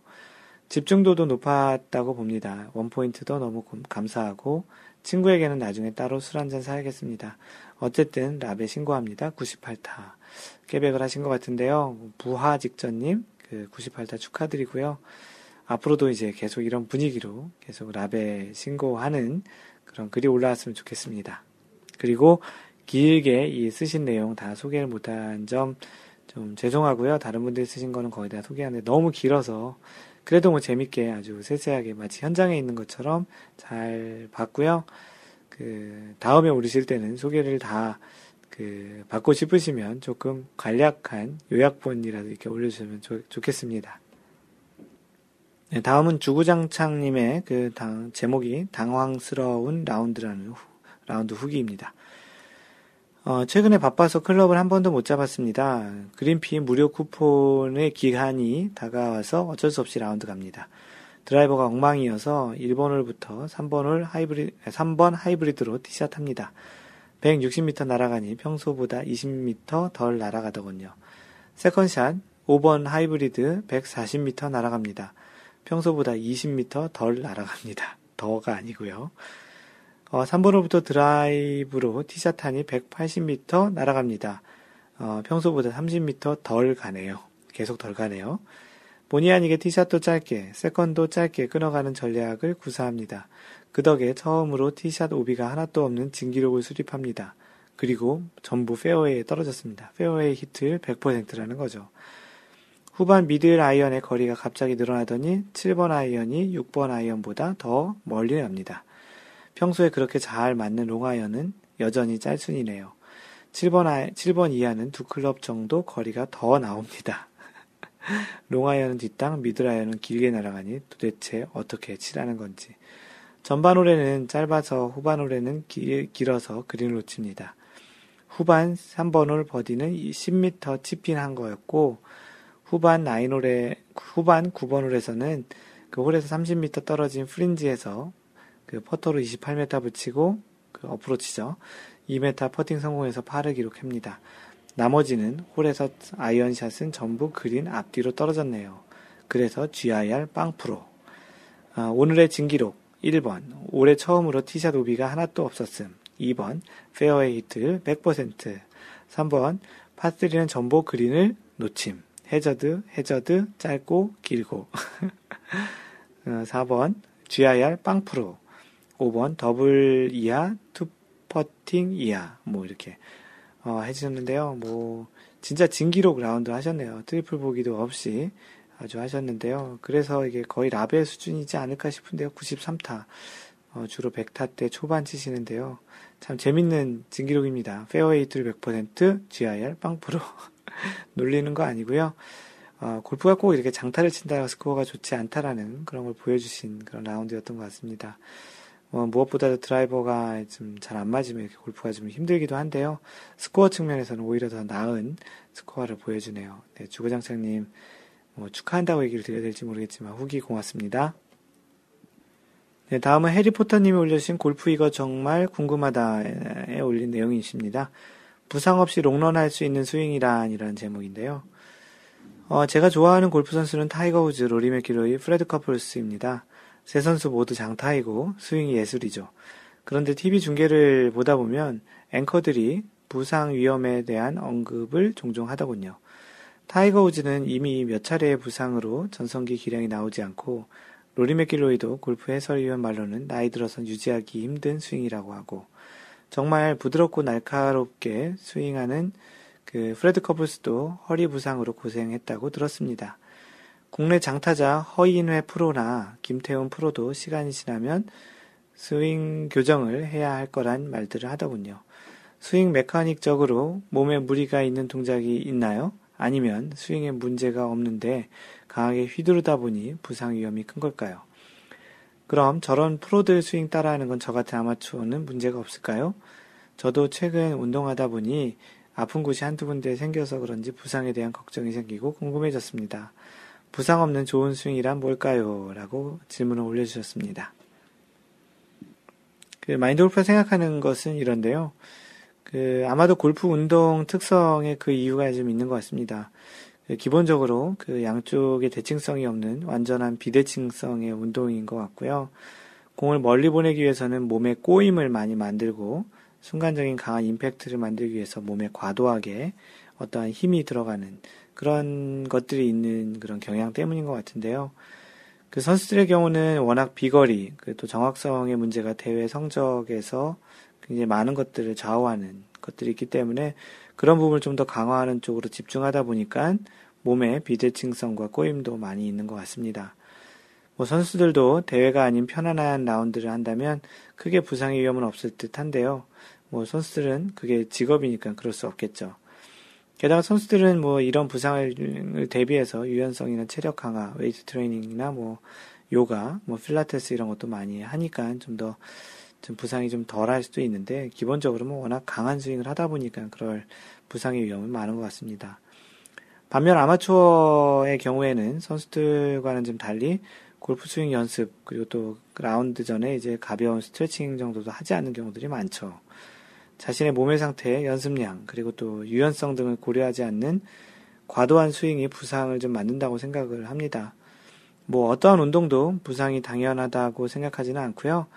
집중도도 높았다고 봅니다. 원포인트도 너무 감사하고 친구에게는 나중에 따로 술 한잔 사야겠습니다. 어쨌든 라베 신고합니다. 98타. 깨백을 하신 것 같은데요. 부하 직전님, 그 98타 축하드리고요. 앞으로도 이제 계속 이런 분위기로 계속 라베 신고하는 그런 글이 올라왔으면 좋겠습니다. 그리고 길게 이 쓰신 내용 다 소개를 못한 점 좀 죄송하고요. 다른 분들이 쓰신 거는 거의 다 소개하는데 너무 길어서 그래도 뭐 재밌게 아주 세세하게 마치 현장에 있는 것처럼 잘 봤고요. 그 다음에 오르실 때는 소개를 다 그 받고 싶으시면 조금 간략한 요약본이라도 이렇게 올려주시면 좋, 좋겠습니다. 네, 다음은 주구장창님의 그 당, 제목이 당황스러운 라운드라는 후, 라운드 후기입니다. 어, 최근에 바빠서 클럽을 한 번도 못 잡았습니다. 그린피 무료 쿠폰의 기한이 다가와서 어쩔 수 없이 라운드 갑니다. 드라이버가 엉망이어서 1번 홀부터 3번 홀 하이브리, 3번 하이브리드로 티샷 합니다. 160m 날아가니 평소보다 20m 덜 날아가더군요. second shot 5번 하이브리드 140m 날아갑니다. 평소보다 20m 덜 날아갑니다. 더가 아니고요. 어, 3번 홀부터 드라이버로 티샷하니 180m 날아갑니다. 어, 평소보다 30m 덜 가네요. 계속 덜 가네요. 본의 아니게 티샷도 짧게, second도 짧게 끊어가는 전략을 구사합니다. 그 덕에 처음으로 티샷 오비가 하나도 없는 진기록을 수립합니다. 그리고 전부 페어웨이에 떨어졌습니다. 페어웨이 히트 100%라는 거죠. 후반 미들 아이언의 거리가 갑자기 늘어나더니 7번 아이언이 6번 아이언보다 더 멀리 납니다. 평소에 그렇게 잘 맞는 롱아이언은 여전히 짤순이네요. 7번, 아, 7번 이하는 두 클럽 정도 거리가 더 나옵니다. 롱아이언은 뒷땅, 미들 아이언은 길게 날아가니 도대체 어떻게 치라는 건지. 전반 홀에는 짧아서 후반 홀에는 길, 길어서 그린을 놓칩니다. 후반 3번 홀 버디는 10m 칩인한 거였고, 후반 9홀에, 후반 9번 홀에서는 그 홀에서 30m 떨어진 프린지에서 그 퍼터로 28m 붙이고, 그 어프로치죠. 2m 퍼팅 성공해서 파를 기록합니다. 나머지는 홀에서 아이언샷은 전부 그린 앞뒤로 떨어졌네요. 그래서 GIR 빵프로. 아, 오늘의 진기록 1번 올해 처음으로 티샷 오비가 하나도 없었음. 2번 페어웨이 히트 100% 3번 파3는 전부 그린을 놓침. 해저드, 해저드, 짧고, 길고. 4번 어, GIR 빵프로. 5번 더블 이하, 투 퍼팅 이하. 뭐 이렇게 어, 해주셨는데요. 뭐 진짜 진기록 라운드 하셨네요. 트리플 보기도 없이 아주 하셨는데요. 그래서 이게 거의 라베 수준이지 않을까 싶은데요. 93타. 어, 주로 100타대 초반 치시는데요. 참 재밌는 진기록입니다. 페어웨이 히트 100%, GIR 빵프로 놀리는 거 아니고요. 어, 골프가 꼭 이렇게 장타를 친다고 스코어가 좋지 않다라는 그런 걸 보여주신 그런 라운드였던 것 같습니다. 어, 무엇보다도 드라이버가 좀 잘 안 맞으면 골프가 좀 힘들기도 한데요. 스코어 측면에서는 오히려 더 나은 스코어를 보여주네요. 네, 주거장창님, 뭐 축하한다고 얘기를 드려야 될지 모르겠지만 후기 고맙습니다. 네, 다음은 해리포터님이 올려주신 골프 이거 정말 궁금하다에 올린 내용이십니다. 부상 없이 롱런 할 수 있는 스윙이란 이런 제목인데요. 어, 제가 좋아하는 골프 선수는 타이거 우즈, 로리 맥기로이, 프레드 커플스입니다. 세 선수 모두 장타이고 스윙이 예술이죠. 그런데 TV 중계를 보다 보면 앵커들이 부상 위험에 대한 언급을 종종 하더군요. 타이거 우즈는 이미 몇 차례의 부상으로 전성기 기량이 나오지 않고 로리 맥기로이도 골프 해설위원 말로는 나이 들어선 유지하기 힘든 스윙이라고 하고 정말 부드럽고 날카롭게 스윙하는 그 프레드 커플스도 허리 부상으로 고생했다고 들었습니다. 국내 장타자 허인회 프로나 김태훈 프로도 시간이 지나면 스윙 교정을 해야 할 거란 말들을 하더군요. 스윙 메카닉적으로 몸에 무리가 있는 동작이 있나요? 아니면 스윙에 문제가 없는데 강하게 휘두르다 보니 부상 위험이 큰 걸까요? 그럼 저런 프로들 스윙 따라하는 건 저 같은 아마추어는 문제가 없을까요? 저도 최근 운동하다 보니 아픈 곳이 한두 군데 생겨서 그런지 부상에 대한 걱정이 생기고 궁금해졌습니다. 부상 없는 좋은 스윙이란 뭘까요? 라고 질문을 올려주셨습니다. 그 마인드 골프가 생각하는 것은 이런데요. 그 아마도 골프 운동 특성의 그 이유가 좀 있는 것 같습니다. 그 기본적으로 그 양쪽의 대칭성이 없는 완전한 비대칭성의 운동인 것 같고요. 공을 멀리 보내기 위해서는 몸에 꼬임을 많이 만들고 순간적인 강한 임팩트를 만들기 위해서 몸에 과도하게 어떠한 힘이 들어가는 그런 것들이 있는 그런 경향 때문인 것 같은데요. 그 선수들의 경우는 워낙 비거리, 그또 정확성의 문제가 대회 성적에서 굉장히 많은 것들을 좌우하는 것들이 있기 때문에 그런 부분을 좀 더 강화하는 쪽으로 집중하다 보니까 몸에 비대칭성과 꼬임도 많이 있는 것 같습니다. 뭐 선수들도 대회가 아닌 편안한 라운드를 한다면 크게 부상의 위험은 없을 듯 한데요. 뭐 선수들은 그게 직업이니까 그럴 수 없겠죠. 게다가 선수들은 뭐 이런 부상을 대비해서 유연성이나 체력 강화, 웨이트 트레이닝이나 뭐 요가, 뭐 필라테스 이런 것도 많이 하니까 좀 더 좀 부상이 좀 덜 할 수도 있는데 기본적으로 뭐 워낙 강한 스윙을 하다 보니까 그럴 부상의 위험은 많은 것 같습니다. 반면 아마추어의 경우에는 선수들과는 좀 달리 골프 스윙 연습 그리고 또 라운드 전에 이제 가벼운 스트레칭 정도도 하지 않는 경우들이 많죠. 자신의 몸의 상태, 연습량, 그리고 또 유연성 등을 고려하지 않는 과도한 스윙이 부상을 좀 만든다고 생각을 합니다. 뭐 어떠한 운동도 부상이 당연하다고 생각하지는 않고요.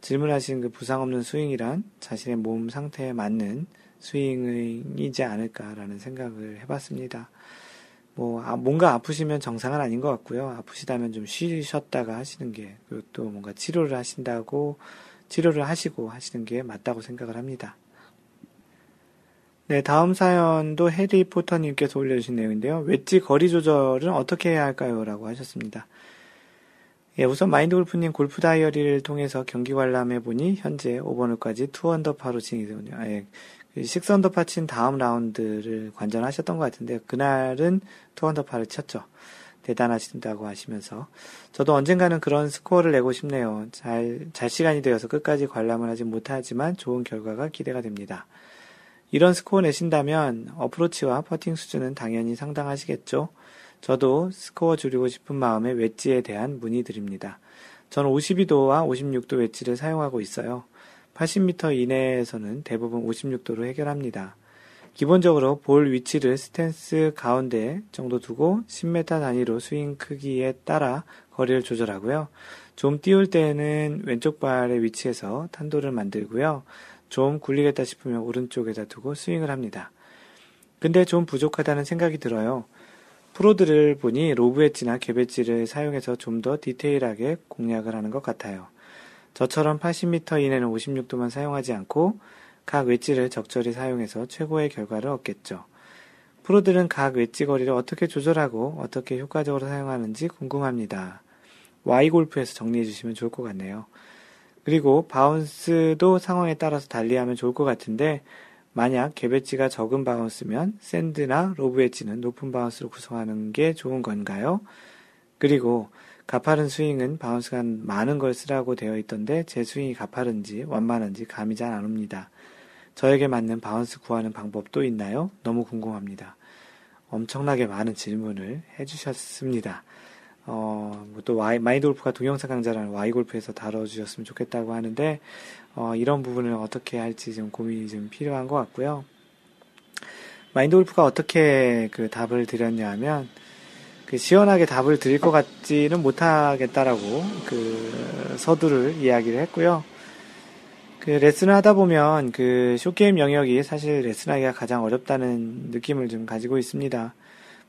질문하신 그 부상 없는 스윙이란 자신의 몸 상태에 맞는 스윙이지 않을까라는 생각을 해봤습니다. 뭐 아, 뭔가 아프시면 정상은 아닌 것 같고요. 아프시다면 좀 쉬셨다가 하시는 게 그리고 또 뭔가 치료를 하신다고 치료를 하시고 하시는 게 맞다고 생각을 합니다. 네, 다음 사연도 해리포터님께서 올려주신 내용인데요. 웨지 거리 조절은 어떻게 해야 할까요? 라고 하셨습니다. 예, 우선 마인드 골프님 골프 다이어리를 통해서 경기 관람해 보니 현재 5번홀까지 투언더파로 진행되군요. 예, 그 식스언더파 친 다음 라운드를 관전하셨던 것 같은데 그날은 투언더파를 쳤죠. 대단하신다고 하시면서 저도 언젠가는 그런 스코어를 내고 싶네요. 잘, 잘 시간이 되어서 끝까지 관람을 하지 못하지만 좋은 결과가 기대가 됩니다. 이런 스코어 내신다면 어프로치와 퍼팅 수준은 당연히 상당하시겠죠. 저도 스코어 줄이고 싶은 마음에 웨지에 대한 문의 드립니다. 저는 52도와 56도 웨지를 사용하고 있어요. 80m 이내에서는 대부분 56도로 해결합니다. 기본적으로 볼 위치를 스탠스 가운데 정도 두고 10m 단위로 스윙 크기에 따라 거리를 조절하고요. 좀 띄울 때는 왼쪽 발의 위치에서 탄도를 만들고요. 좀 굴리겠다 싶으면 오른쪽에다 두고 스윙을 합니다. 근데 좀 부족하다는 생각이 들어요. 프로들을 보니 로브 엣지나 갭 엣지를 사용해서 좀 더 디테일하게 공략을 하는 것 같아요. 저처럼 80m 이내는 56도만 사용하지 않고 각 웨지를 적절히 사용해서 최고의 결과를 얻겠죠. 프로들은 각 웨지 거리를 어떻게 조절하고 어떻게 효과적으로 사용하는지 궁금합니다. Y 골프에서 정리해 주시면 좋을 것 같네요. 그리고 바운스도 상황에 따라서 달리하면 좋을 것 같은데 만약 갭 웨지가 적은 바운스면 샌드나 로브 웨지는 높은 바운스로 구성하는 게 좋은 건가요? 그리고 가파른 스윙은 바운스가 많은 걸 쓰라고 되어 있던데 제 스윙이 가파른지 완만한지 감이 잘 안 옵니다. 저에게 맞는 바운스 구하는 방법도 있나요? 너무 궁금합니다. 엄청나게 많은 질문을 해주셨습니다. 어, 뭐 또 와이, 마이드 골프가 동영상 강좌라는 와이 골프에서 다뤄주셨으면 좋겠다고 하는데, 어, 이런 부분을 어떻게 할지 좀 고민이 좀 필요한 것 같고요. 마인드 골프가 어떻게 그 답을 드렸냐 하면, 그 시원하게 답을 드릴 것 같지는 못하겠다라고 그 서두를 이야기를 했고요. 그 레슨을 하다 보면 그 쇼게임 영역이 사실 레슨하기가 가장 어렵다는 느낌을 좀 가지고 있습니다.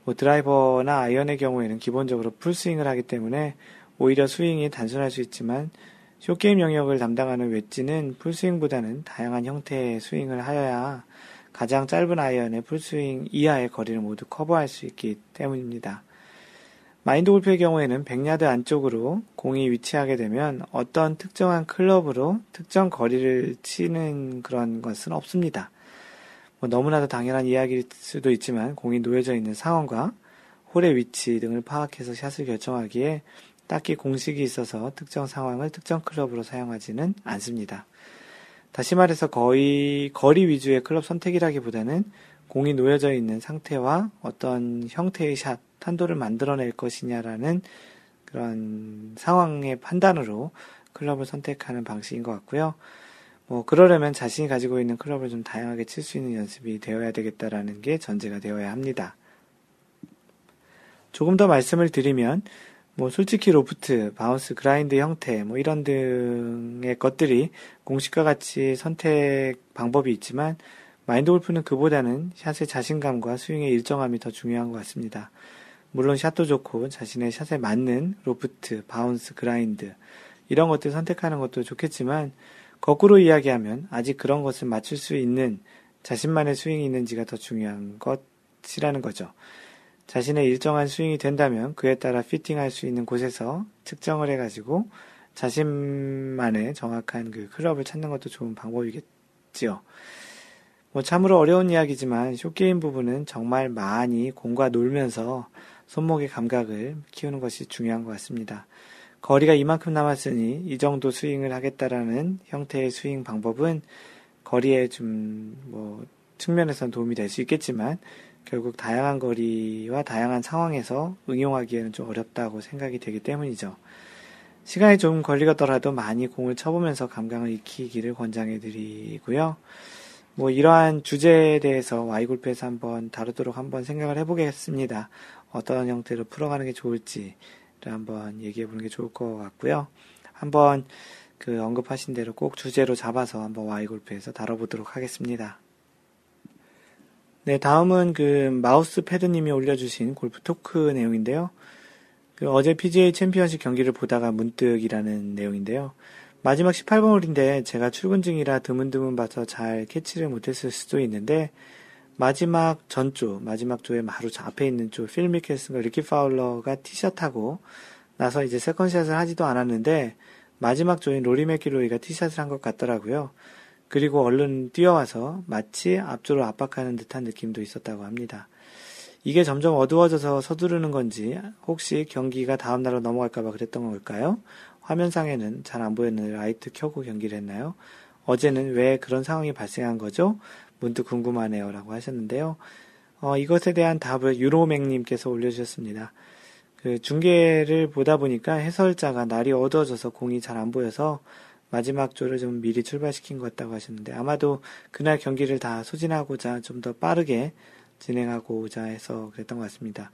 뭐 드라이버나 아이언의 경우에는 기본적으로 풀스윙을 하기 때문에 오히려 스윙이 단순할 수 있지만 쇼게임 영역을 담당하는 웨지는 풀스윙보다는 다양한 형태의 스윙을 하여야 가장 짧은 아이언의 풀스윙 이하의 거리를 모두 커버할 수 있기 때문입니다. 마인드 골프의 경우에는 100야드 안쪽으로 공이 위치하게 되면 어떤 특정한 클럽으로 특정 거리를 치는 그런 것은 없습니다. 뭐 너무나도 당연한 이야기일 수도 있지만 공이 놓여져 있는 상황과 홀의 위치 등을 파악해서 샷을 결정하기에 딱히 공식이 있어서 특정 상황을 특정 클럽으로 사용하지는 않습니다. 다시 말해서 거의 거리 위주의 클럽 선택이라기보다는 공이 놓여져 있는 상태와 어떤 형태의 샷, 탄도를 만들어낼 것이냐라는 그런 상황의 판단으로 클럽을 선택하는 방식인 것 같고요. 뭐 그러려면 자신이 가지고 있는 클럽을 좀 다양하게 칠 수 있는 연습이 되어야 되겠다라는 게 전제가 되어야 합니다. 조금 더 말씀을 드리면 뭐 솔직히 로프트, 바운스, 그라인드 형태 뭐 이런 등의 것들이 공식과 같이 선택 방법이 있지만 마인드 골프는 그보다는 샷의 자신감과 스윙의 일정함이 더 중요한 것 같습니다. 물론 샷도 좋고 자신의 샷에 맞는 로프트, 바운스, 그라인드 이런 것들 선택하는 것도 좋겠지만 거꾸로 이야기하면 아직 그런 것을 맞출 수 있는 자신만의 스윙이 있는지가 더 중요한 것이라는 거죠. 자신의 일정한 스윙이 된다면 그에 따라 피팅할 수 있는 곳에서 측정을 해가지고 자신만의 정확한 그 클럽을 찾는 것도 좋은 방법이겠지요. 뭐 참으로 어려운 이야기지만 쇼게임 부분은 정말 많이 공과 놀면서 손목의 감각을 키우는 것이 중요한 것 같습니다. 거리가 이만큼 남았으니 이 정도 스윙을 하겠다라는 형태의 스윙 방법은 거리에 좀 뭐 측면에선 도움이 될 수 있겠지만 결국 다양한 거리와 다양한 상황에서 응용하기에는 좀 어렵다고 생각이 되기 때문이죠. 시간이 좀 걸리더라도 많이 공을 쳐보면서 감각을 익히기를 권장해 드리고요. 뭐 이러한 주제에 대해서 와이골프에서 한번 다루도록 한번 생각을 해보겠습니다. 어떤 형태로 풀어가는 게 좋을지 한번 얘기해 보는 게 좋을 것 같고요. 한번 그 언급하신 대로 꼭 주제로 잡아서 한번 Y 골프에서 다뤄보도록 하겠습니다. 네, 다음은 그 마우스 패드님이 올려주신 골프 토크 내용인데요. 그 어제 PGA 챔피언십 경기를 보다가 문득이라는 내용인데요. 마지막 18번 홀인데 제가 출근 중이라 드문드문 봐서 잘 캐치를 못했을 수도 있는데 마지막 전조, 마지막 조의 바로 앞에 있는 조, 필 미켈슨과 리키 파울러가 티샷하고 나서 이제 세컨샷을 하지도 않았는데 마지막 조인 로리 맥길로이가 티샷을 한 것 같더라고요. 그리고 얼른 뛰어와서 마치 앞조를 압박하는 듯한 느낌도 있었다고 합니다. 이게 점점 어두워져서 서두르는 건지 혹시 경기가 다음 날로 넘어갈까봐 그랬던 걸까요? 화면상에는 잘 안 보였는데 라이트 켜고 경기를 했나요? 어제는 왜 그런 상황이 발생한 거죠? 문득 궁금하네요. 라고 하셨는데요. 어, 이것에 대한 답을 유로맥님께서 올려주셨습니다. 그 중계를 보다 보니까 해설자가 날이 어두워져서 공이 잘 안 보여서 마지막 조를 좀 미리 출발시킨 것 같다고 하셨는데 아마도 그날 경기를 다 소진하고자 좀 더 빠르게 진행하고자 해서 그랬던 것 같습니다.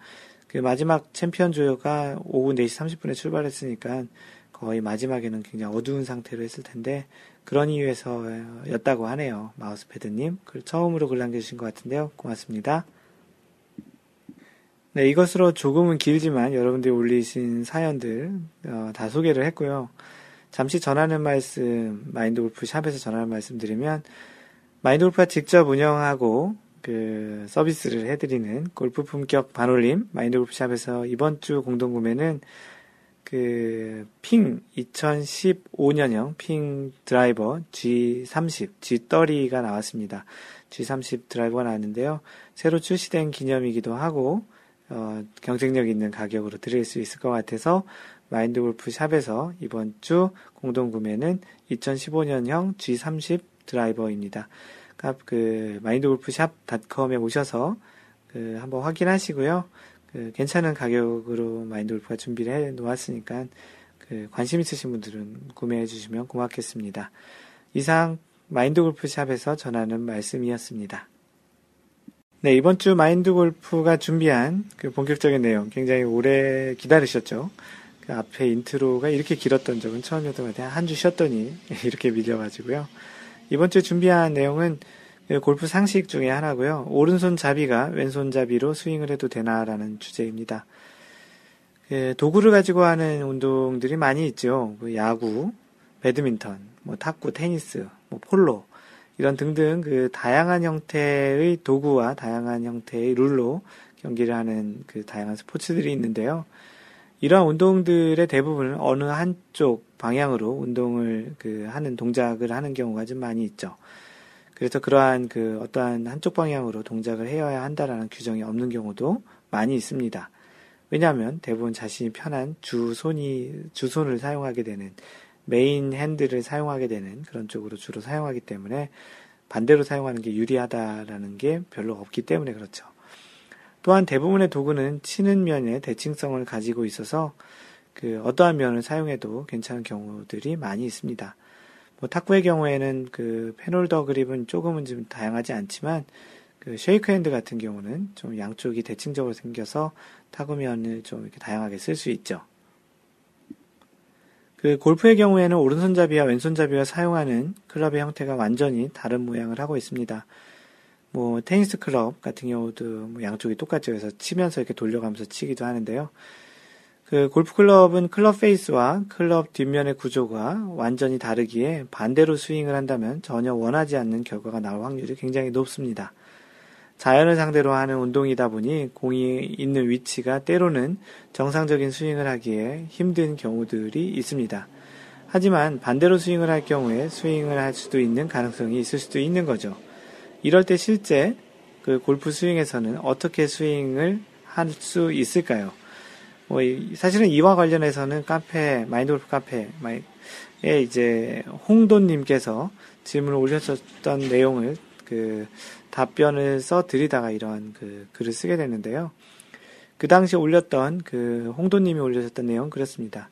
그 마지막 챔피언 조가 오후 4시 30분에 출발했으니까 거의 마지막에는 굉장히 어두운 상태로 했을 텐데 그런 이유에서였다고 하네요. 마우스패드님. 글 처음으로 글 남겨주신 것 같은데요. 고맙습니다. 네, 이것으로 조금은 길지만 여러분들이 올리신 사연들 어, 다 소개를 했고요. 잠시 전하는 말씀, 마인드 골프 샵에서 전하는 말씀 드리면 마인드 골프가 직접 운영하고 그 서비스를 해드리는 골프 품격 반올림 마인드 골프 샵에서 이번 주 공동 구매는 그, 핑 2015년형 핑 드라이버 G30, G30가 나왔습니다. G30 드라이버가 나왔는데요. 새로 출시된 기념이기도 하고, 어, 경쟁력 있는 가격으로 드릴 수 있을 것 같아서 마인드 골프 샵에서 이번 주 공동 구매는 2015년형 G30 드라이버입니다. 그 마인드 골프 샵닷컴에 오셔서 그 한번 확인하시고요. 그 괜찮은 가격으로 마인드 골프가 준비를 해 놓았으니까 그 관심 있으신 분들은 구매해 주시면 고맙겠습니다. 이상 마인드 골프 샵에서 전하는 말씀이었습니다. 네, 이번 주 마인드 골프가 준비한 그 본격적인 내용 굉장히 오래 기다리셨죠? 그 앞에 인트로가 이렇게 길었던 적은 처음이었던 것 같아요. 한 주 쉬었더니 이렇게 밀려가지고요. 이번 주 준비한 내용은 그 골프 상식 중에 하나고요. 오른손 잡이가 왼손 잡이로 스윙을 해도 되나라는 주제입니다. 그 도구를 가지고 하는 운동들이 많이 있죠. 그 야구, 배드민턴, 뭐 탁구, 테니스, 뭐 폴로 이런 등등 그 다양한 형태의 도구와 다양한 형태의 룰로 경기를 하는 그 다양한 스포츠들이 있는데요. 이러한 운동들의 대부분은 어느 한쪽 방향으로 운동을 그 하는 동작을 하는 경우가 좀 많이 있죠. 그래서 그러한 그 어떠한 한쪽 방향으로 동작을 해야 한다라는 규정이 없는 경우도 많이 있습니다. 왜냐하면 대부분 자신이 편한 주 손이, 주 손을 사용하게 되는 메인 핸들을 사용하게 되는 그런 쪽으로 주로 사용하기 때문에 반대로 사용하는 게 유리하다라는 게 별로 없기 때문에 그렇죠. 또한 대부분의 도구는 치는 면에 대칭성을 가지고 있어서 그 어떠한 면을 사용해도 괜찮은 경우들이 많이 있습니다. 뭐 탁구의 경우에는 그 펜홀더 그립은 조금은 좀 다양하지 않지만 그 쉐이크 핸드 같은 경우는 좀 양쪽이 대칭적으로 생겨서 타구면을 좀 이렇게 다양하게 쓸 수 있죠. 그 골프의 경우에는 오른손잡이와 왼손잡이가 사용하는 클럽의 형태가 완전히 다른 모양을 하고 있습니다. 뭐 테니스 클럽 같은 경우도 뭐 양쪽이 똑같죠. 그래서 치면서 이렇게 돌려가면서 치기도 하는데요. 그 골프 클럽은 클럽 페이스와 클럽 뒷면의 구조가 완전히 다르기에 반대로 스윙을 한다면 전혀 원하지 않는 결과가 나올 확률이 굉장히 높습니다. 자연을 상대로 하는 운동이다 보니 공이 있는 위치가 때로는 정상적인 스윙을 하기에 힘든 경우들이 있습니다. 하지만 반대로 스윙을 할 경우에 스윙을 할 수도 있는 가능성이 있을 수도 있는 거죠. 이럴 때 실제 그 골프 스윙에서는 어떻게 스윙을 할 수 있을까요? 뭐 사실은 이와 관련해서는 카페 마인드골프 카페에 이제 홍돈님께서 질문을 올려줬던 내용을 그 답변을 써 드리다가 이런 그 글을 쓰게 됐는데요. 그 당시 올렸던 그 홍돈님이 올려줬던 내용 그렇습니다.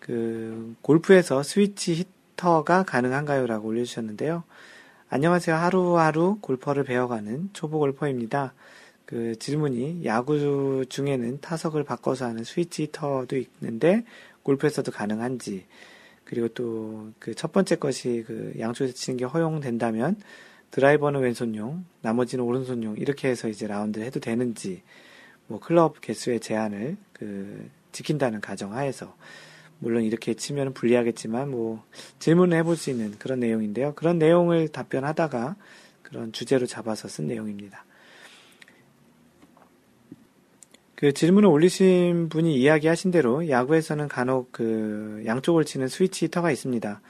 그 골프에서 스위치 히터가 가능한가요?라고 올려주셨는데요. 안녕하세요. 하루하루 골퍼를 배워가는 초보 골퍼입니다. 그 질문이 야구 중에는 타석을 바꿔서 하는 스위치 히터도 있는데 골프에서도 가능한지 그리고 또 그 첫 번째 것이 그 양쪽에서 치는 게 허용된다면 드라이버는 왼손용, 나머지는 오른손용 이렇게 해서 이제 라운드를 해도 되는지 뭐 클럽 개수의 제한을 그 지킨다는 가정하에서 물론 이렇게 치면 불리하겠지만 뭐 질문을 해볼 수 있는 그런 내용인데요. 그런 내용을 답변하다가 그런 주제로 잡아서 쓴 내용입니다. 그 질문을 올리신 분이 이야기하신 대로 야구에서는 간혹 그 양쪽을 치는 스위치 히터가 있습니다.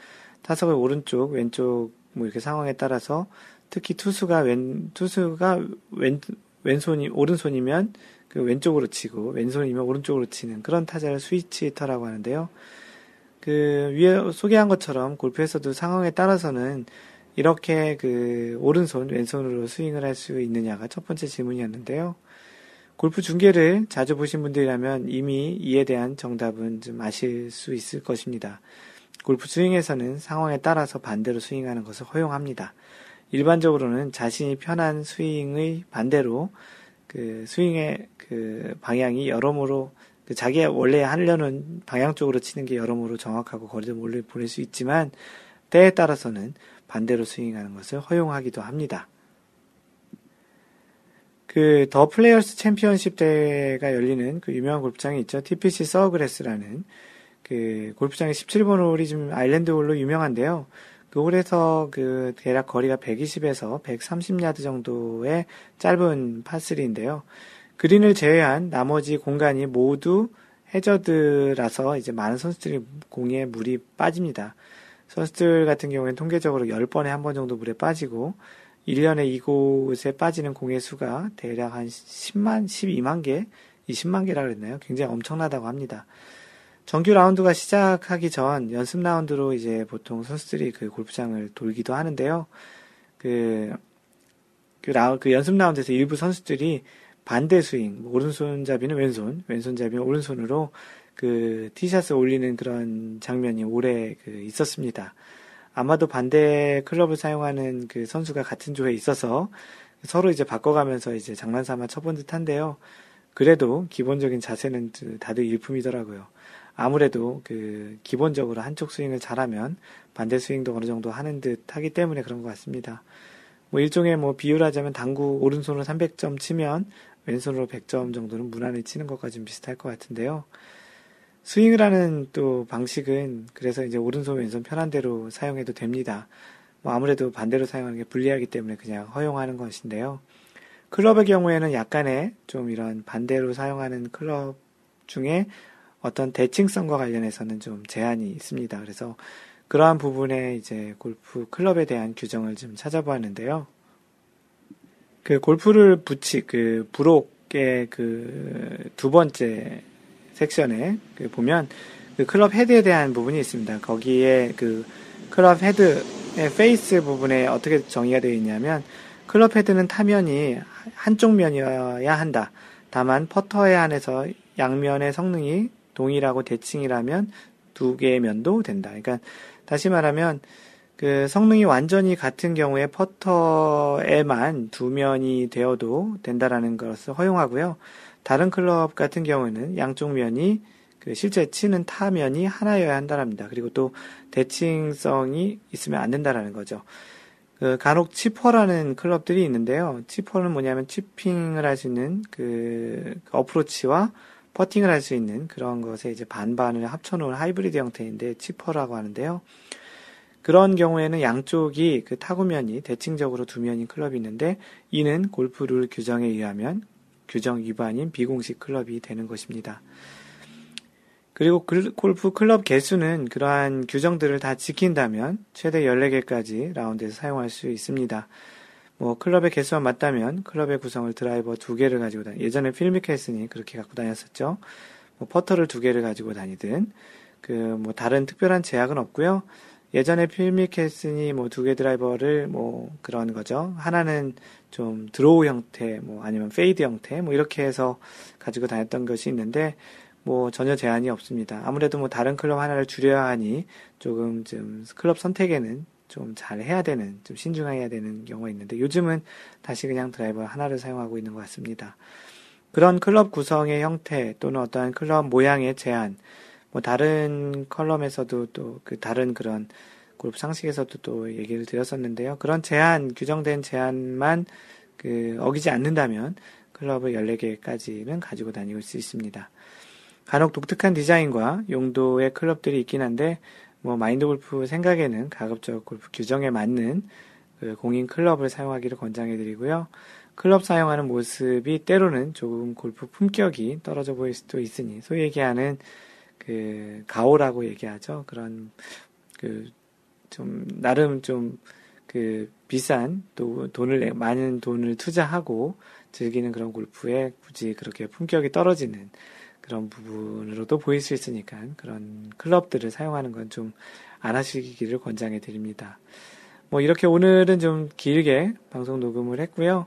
타석의 오른쪽, 왼쪽 뭐 이렇게 상황에 따라서 특히 투수가 왼 투수가 왼 왼손이 오른손이면 그 왼쪽으로 치고 왼손이면 오른쪽으로 치는 그런 타자를 스위치 히터라고 하는데요. 그 위에 소개한 것처럼 골프에서도 상황에 따라서는 이렇게 그 오른손 왼손으로 스윙을 할 수 있느냐가 첫 번째 질문이었는데요. 골프 중계를 자주 보신 분들이라면 이미 이에 대한 정답은 좀 아실 수 있을 것입니다. 골프 스윙에서는 상황에 따라서 반대로 스윙하는 것을 허용합니다. 일반적으로는 자신이 편한 스윙의 반대로 그 스윙의 그 방향이 여러모로 그 자기가 원래 하려는 방향 쪽으로 치는 게 여러모로 정확하고 거리도 멀리 보낼 수 있지만 때에 따라서는 반대로 스윙하는 것을 허용하기도 합니다. 그 더 플레이어스 챔피언십 대회가 열리는 그 유명한 골프장이 있죠. TPC 서그레스라는 그 골프장의 17번 홀이 좀 아일랜드 홀로 유명한데요. 그 홀에서 그 대략 거리가 120에서 130야드 정도의 짧은 파3인데요. 그린을 제외한 나머지 공간이 모두 해저드라서 이제 많은 선수들이 공에 물이 빠집니다. 선수들 같은 경우에는 통계적으로 10번에 한 번 정도 물에 빠지고 1년에 이곳에 빠지는 공의 수가 대략 한 10만, 12만 개, 20만 개라 그랬나요? 굉장히 엄청나다고 합니다. 정규 라운드가 시작하기 전 연습 라운드로 이제 보통 선수들이 그 골프장을 돌기도 하는데요. 그, 그, 라우, 그 연습 라운드에서 일부 선수들이 반대 스윙, 뭐 오른손잡이는 왼손, 왼손잡이는 오른손으로 그 티샷을 올리는 그런 장면이 오래 그 있었습니다. 아마도 반대 클럽을 사용하는 그 선수가 같은 조에 있어서 서로 이제 바꿔가면서 이제 장난삼아 쳐본 듯 한데요. 그래도 기본적인 자세는 다들 일품이더라고요. 아무래도 그 기본적으로 한쪽 스윙을 잘하면 반대 스윙도 어느 정도 하는 듯 하기 때문에 그런 것 같습니다. 뭐 일종의 뭐 비유하자면 당구 오른손으로 300점 치면 왼손으로 100점 정도는 무난히 치는 것과 좀 비슷할 것 같은데요. 스윙을 하는 또 방식은 그래서 이제 오른손 왼손 편한 대로 사용해도 됩니다. 뭐 아무래도 반대로 사용하는 게 불리하기 때문에 그냥 허용하는 것인데요. 클럽의 경우에는 약간의 좀 이런 반대로 사용하는 클럽 중에 어떤 대칭성과 관련해서는 좀 제한이 있습니다. 그래서 그러한 부분에 이제 골프 클럽에 대한 규정을 좀 찾아보았는데요. 그 골프 룰북이 그 부록의 그 두 번째 섹션에 그 보면 그 클럽 헤드에 대한 부분이 있습니다. 거기에 그 클럽 헤드의 페이스 부분에 어떻게 정의가 되어 있냐면 클럽 헤드는 타면이 한쪽 면이어야 한다. 다만 퍼터에 한해서 양면의 성능이 동일하고 대칭이라면 두 개의 면도 된다. 그러니까 다시 말하면 그 성능이 완전히 같은 경우에 퍼터에만 두 면이 되어도 된다라는 것을 허용하고요. 다른 클럽 같은 경우에는 양쪽 면이 그 실제 치는 타면이 하나여야 한다랍니다. 그리고 또 대칭성이 있으면 안 된다라는 거죠. 그 간혹 치퍼라는 클럽들이 있는데요. 치퍼는 뭐냐면 치핑을 할 수 있는 그 어프로치와 퍼팅을 할 수 있는 그런 것에 이제 반반을 합쳐놓은 하이브리드 형태인데 치퍼라고 하는데요. 그런 경우에는 양쪽이 그 타구면이 대칭적으로 두 면인 클럽이 있는데 이는 골프 룰 규정에 의하면 규정 위반인 비공식 클럽이 되는 것입니다. 그리고 골프 클럽 개수는 그러한 규정들을 다 지킨다면 최대 14개까지 라운드에서 사용할 수 있습니다. 뭐 클럽의 개수만 맞다면 클럽의 구성을 드라이버 두 개를 가지고 다니 예전에 필 미켈슨이 그렇게 갖고 다녔었죠. 뭐 퍼터를 두 개를 가지고 다니든 그 뭐 다른 특별한 제약은 없고요. 예전에 필 미켈슨이 뭐 두 개 드라이버를 뭐 그런 거죠. 하나는 좀 드로우 형태, 뭐 아니면 페이드 형태, 뭐 이렇게 해서 가지고 다녔던 것이 있는데 뭐 전혀 제한이 없습니다. 아무래도 뭐 다른 클럽 하나를 줄여야 하니 조금 좀 클럽 선택에는 좀 잘 해야 되는, 좀 신중해야 되는 경우가 있는데 요즘은 다시 그냥 드라이버 하나를 사용하고 있는 것 같습니다. 그런 클럽 구성의 형태 또는 어떤 클럽 모양의 제한, 뭐 다른 컬럼에서도 또 그 다른 그런 그룹 상식에서도 또 얘기를 드렸었는데요. 그런 제한, 규정된 제한만 그 어기지 않는다면 클럽을 14개까지는 가지고 다닐 수 있습니다. 간혹 독특한 디자인과 용도의 클럽들이 있긴 한데 뭐 마인드 골프 생각에는 가급적 골프 규정에 맞는 그 공인 클럽을 사용하기를 권장해 드리고요. 클럽 사용하는 모습이 때로는 조금 골프 품격이 떨어져 보일 수도 있으니 소위 얘기하는 그 가오라고 얘기하죠. 그런 그 좀 나름 좀 그 비싼 또 돈을 많은 돈을 투자하고 즐기는 그런 골프에 굳이 그렇게 품격이 떨어지는 그런 부분으로도 보일 수 있으니까 그런 클럽들을 사용하는 건 좀 안 하시기를 권장해 드립니다. 뭐 이렇게 오늘은 좀 길게 방송 녹음을 했고요.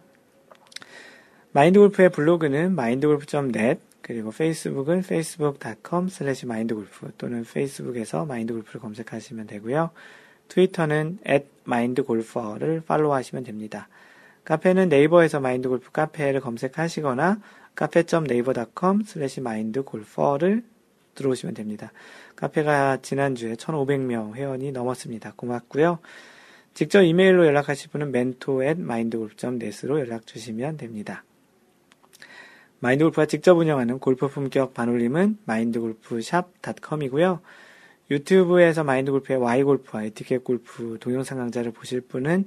마인드골프의 블로그는 mindgolf.net 그리고 페이스북은 facebook.com slash mindgolf 또는 페이스북에서 마인드골프를 검색하시면 되고요. 트위터는 at mindgolfer를 팔로우하시면 됩니다. 카페는 네이버에서 마인드골프 카페를 검색하시거나 카페.naver.com slash mindgolfer를 들어오시면 됩니다. 카페가 지난주에 1,500명 회원이 넘었습니다. 고맙고요. 직접 이메일로 연락하실 분은 mentor at mindgolf.net으로 연락 주시면 됩니다. 마인드골프가 직접 운영하는 골프 품격 반올림은 마인드골프샵.com이고요. 유튜브에서 마인드골프의 Y골프와 에티켓 골프 동영상 강좌를 보실 분은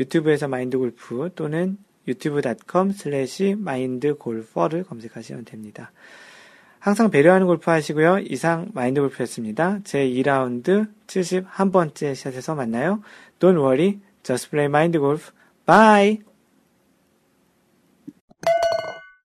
유튜브에서 마인드골프 또는 youtube.com 슬래시 마인드골퍼를 검색하시면 됩니다. 항상 배려하는 골프 하시고요. 이상 마인드골프였습니다. 제2라운드 71번째 샷에서 만나요. Don't worry, just play mind golf. Bye!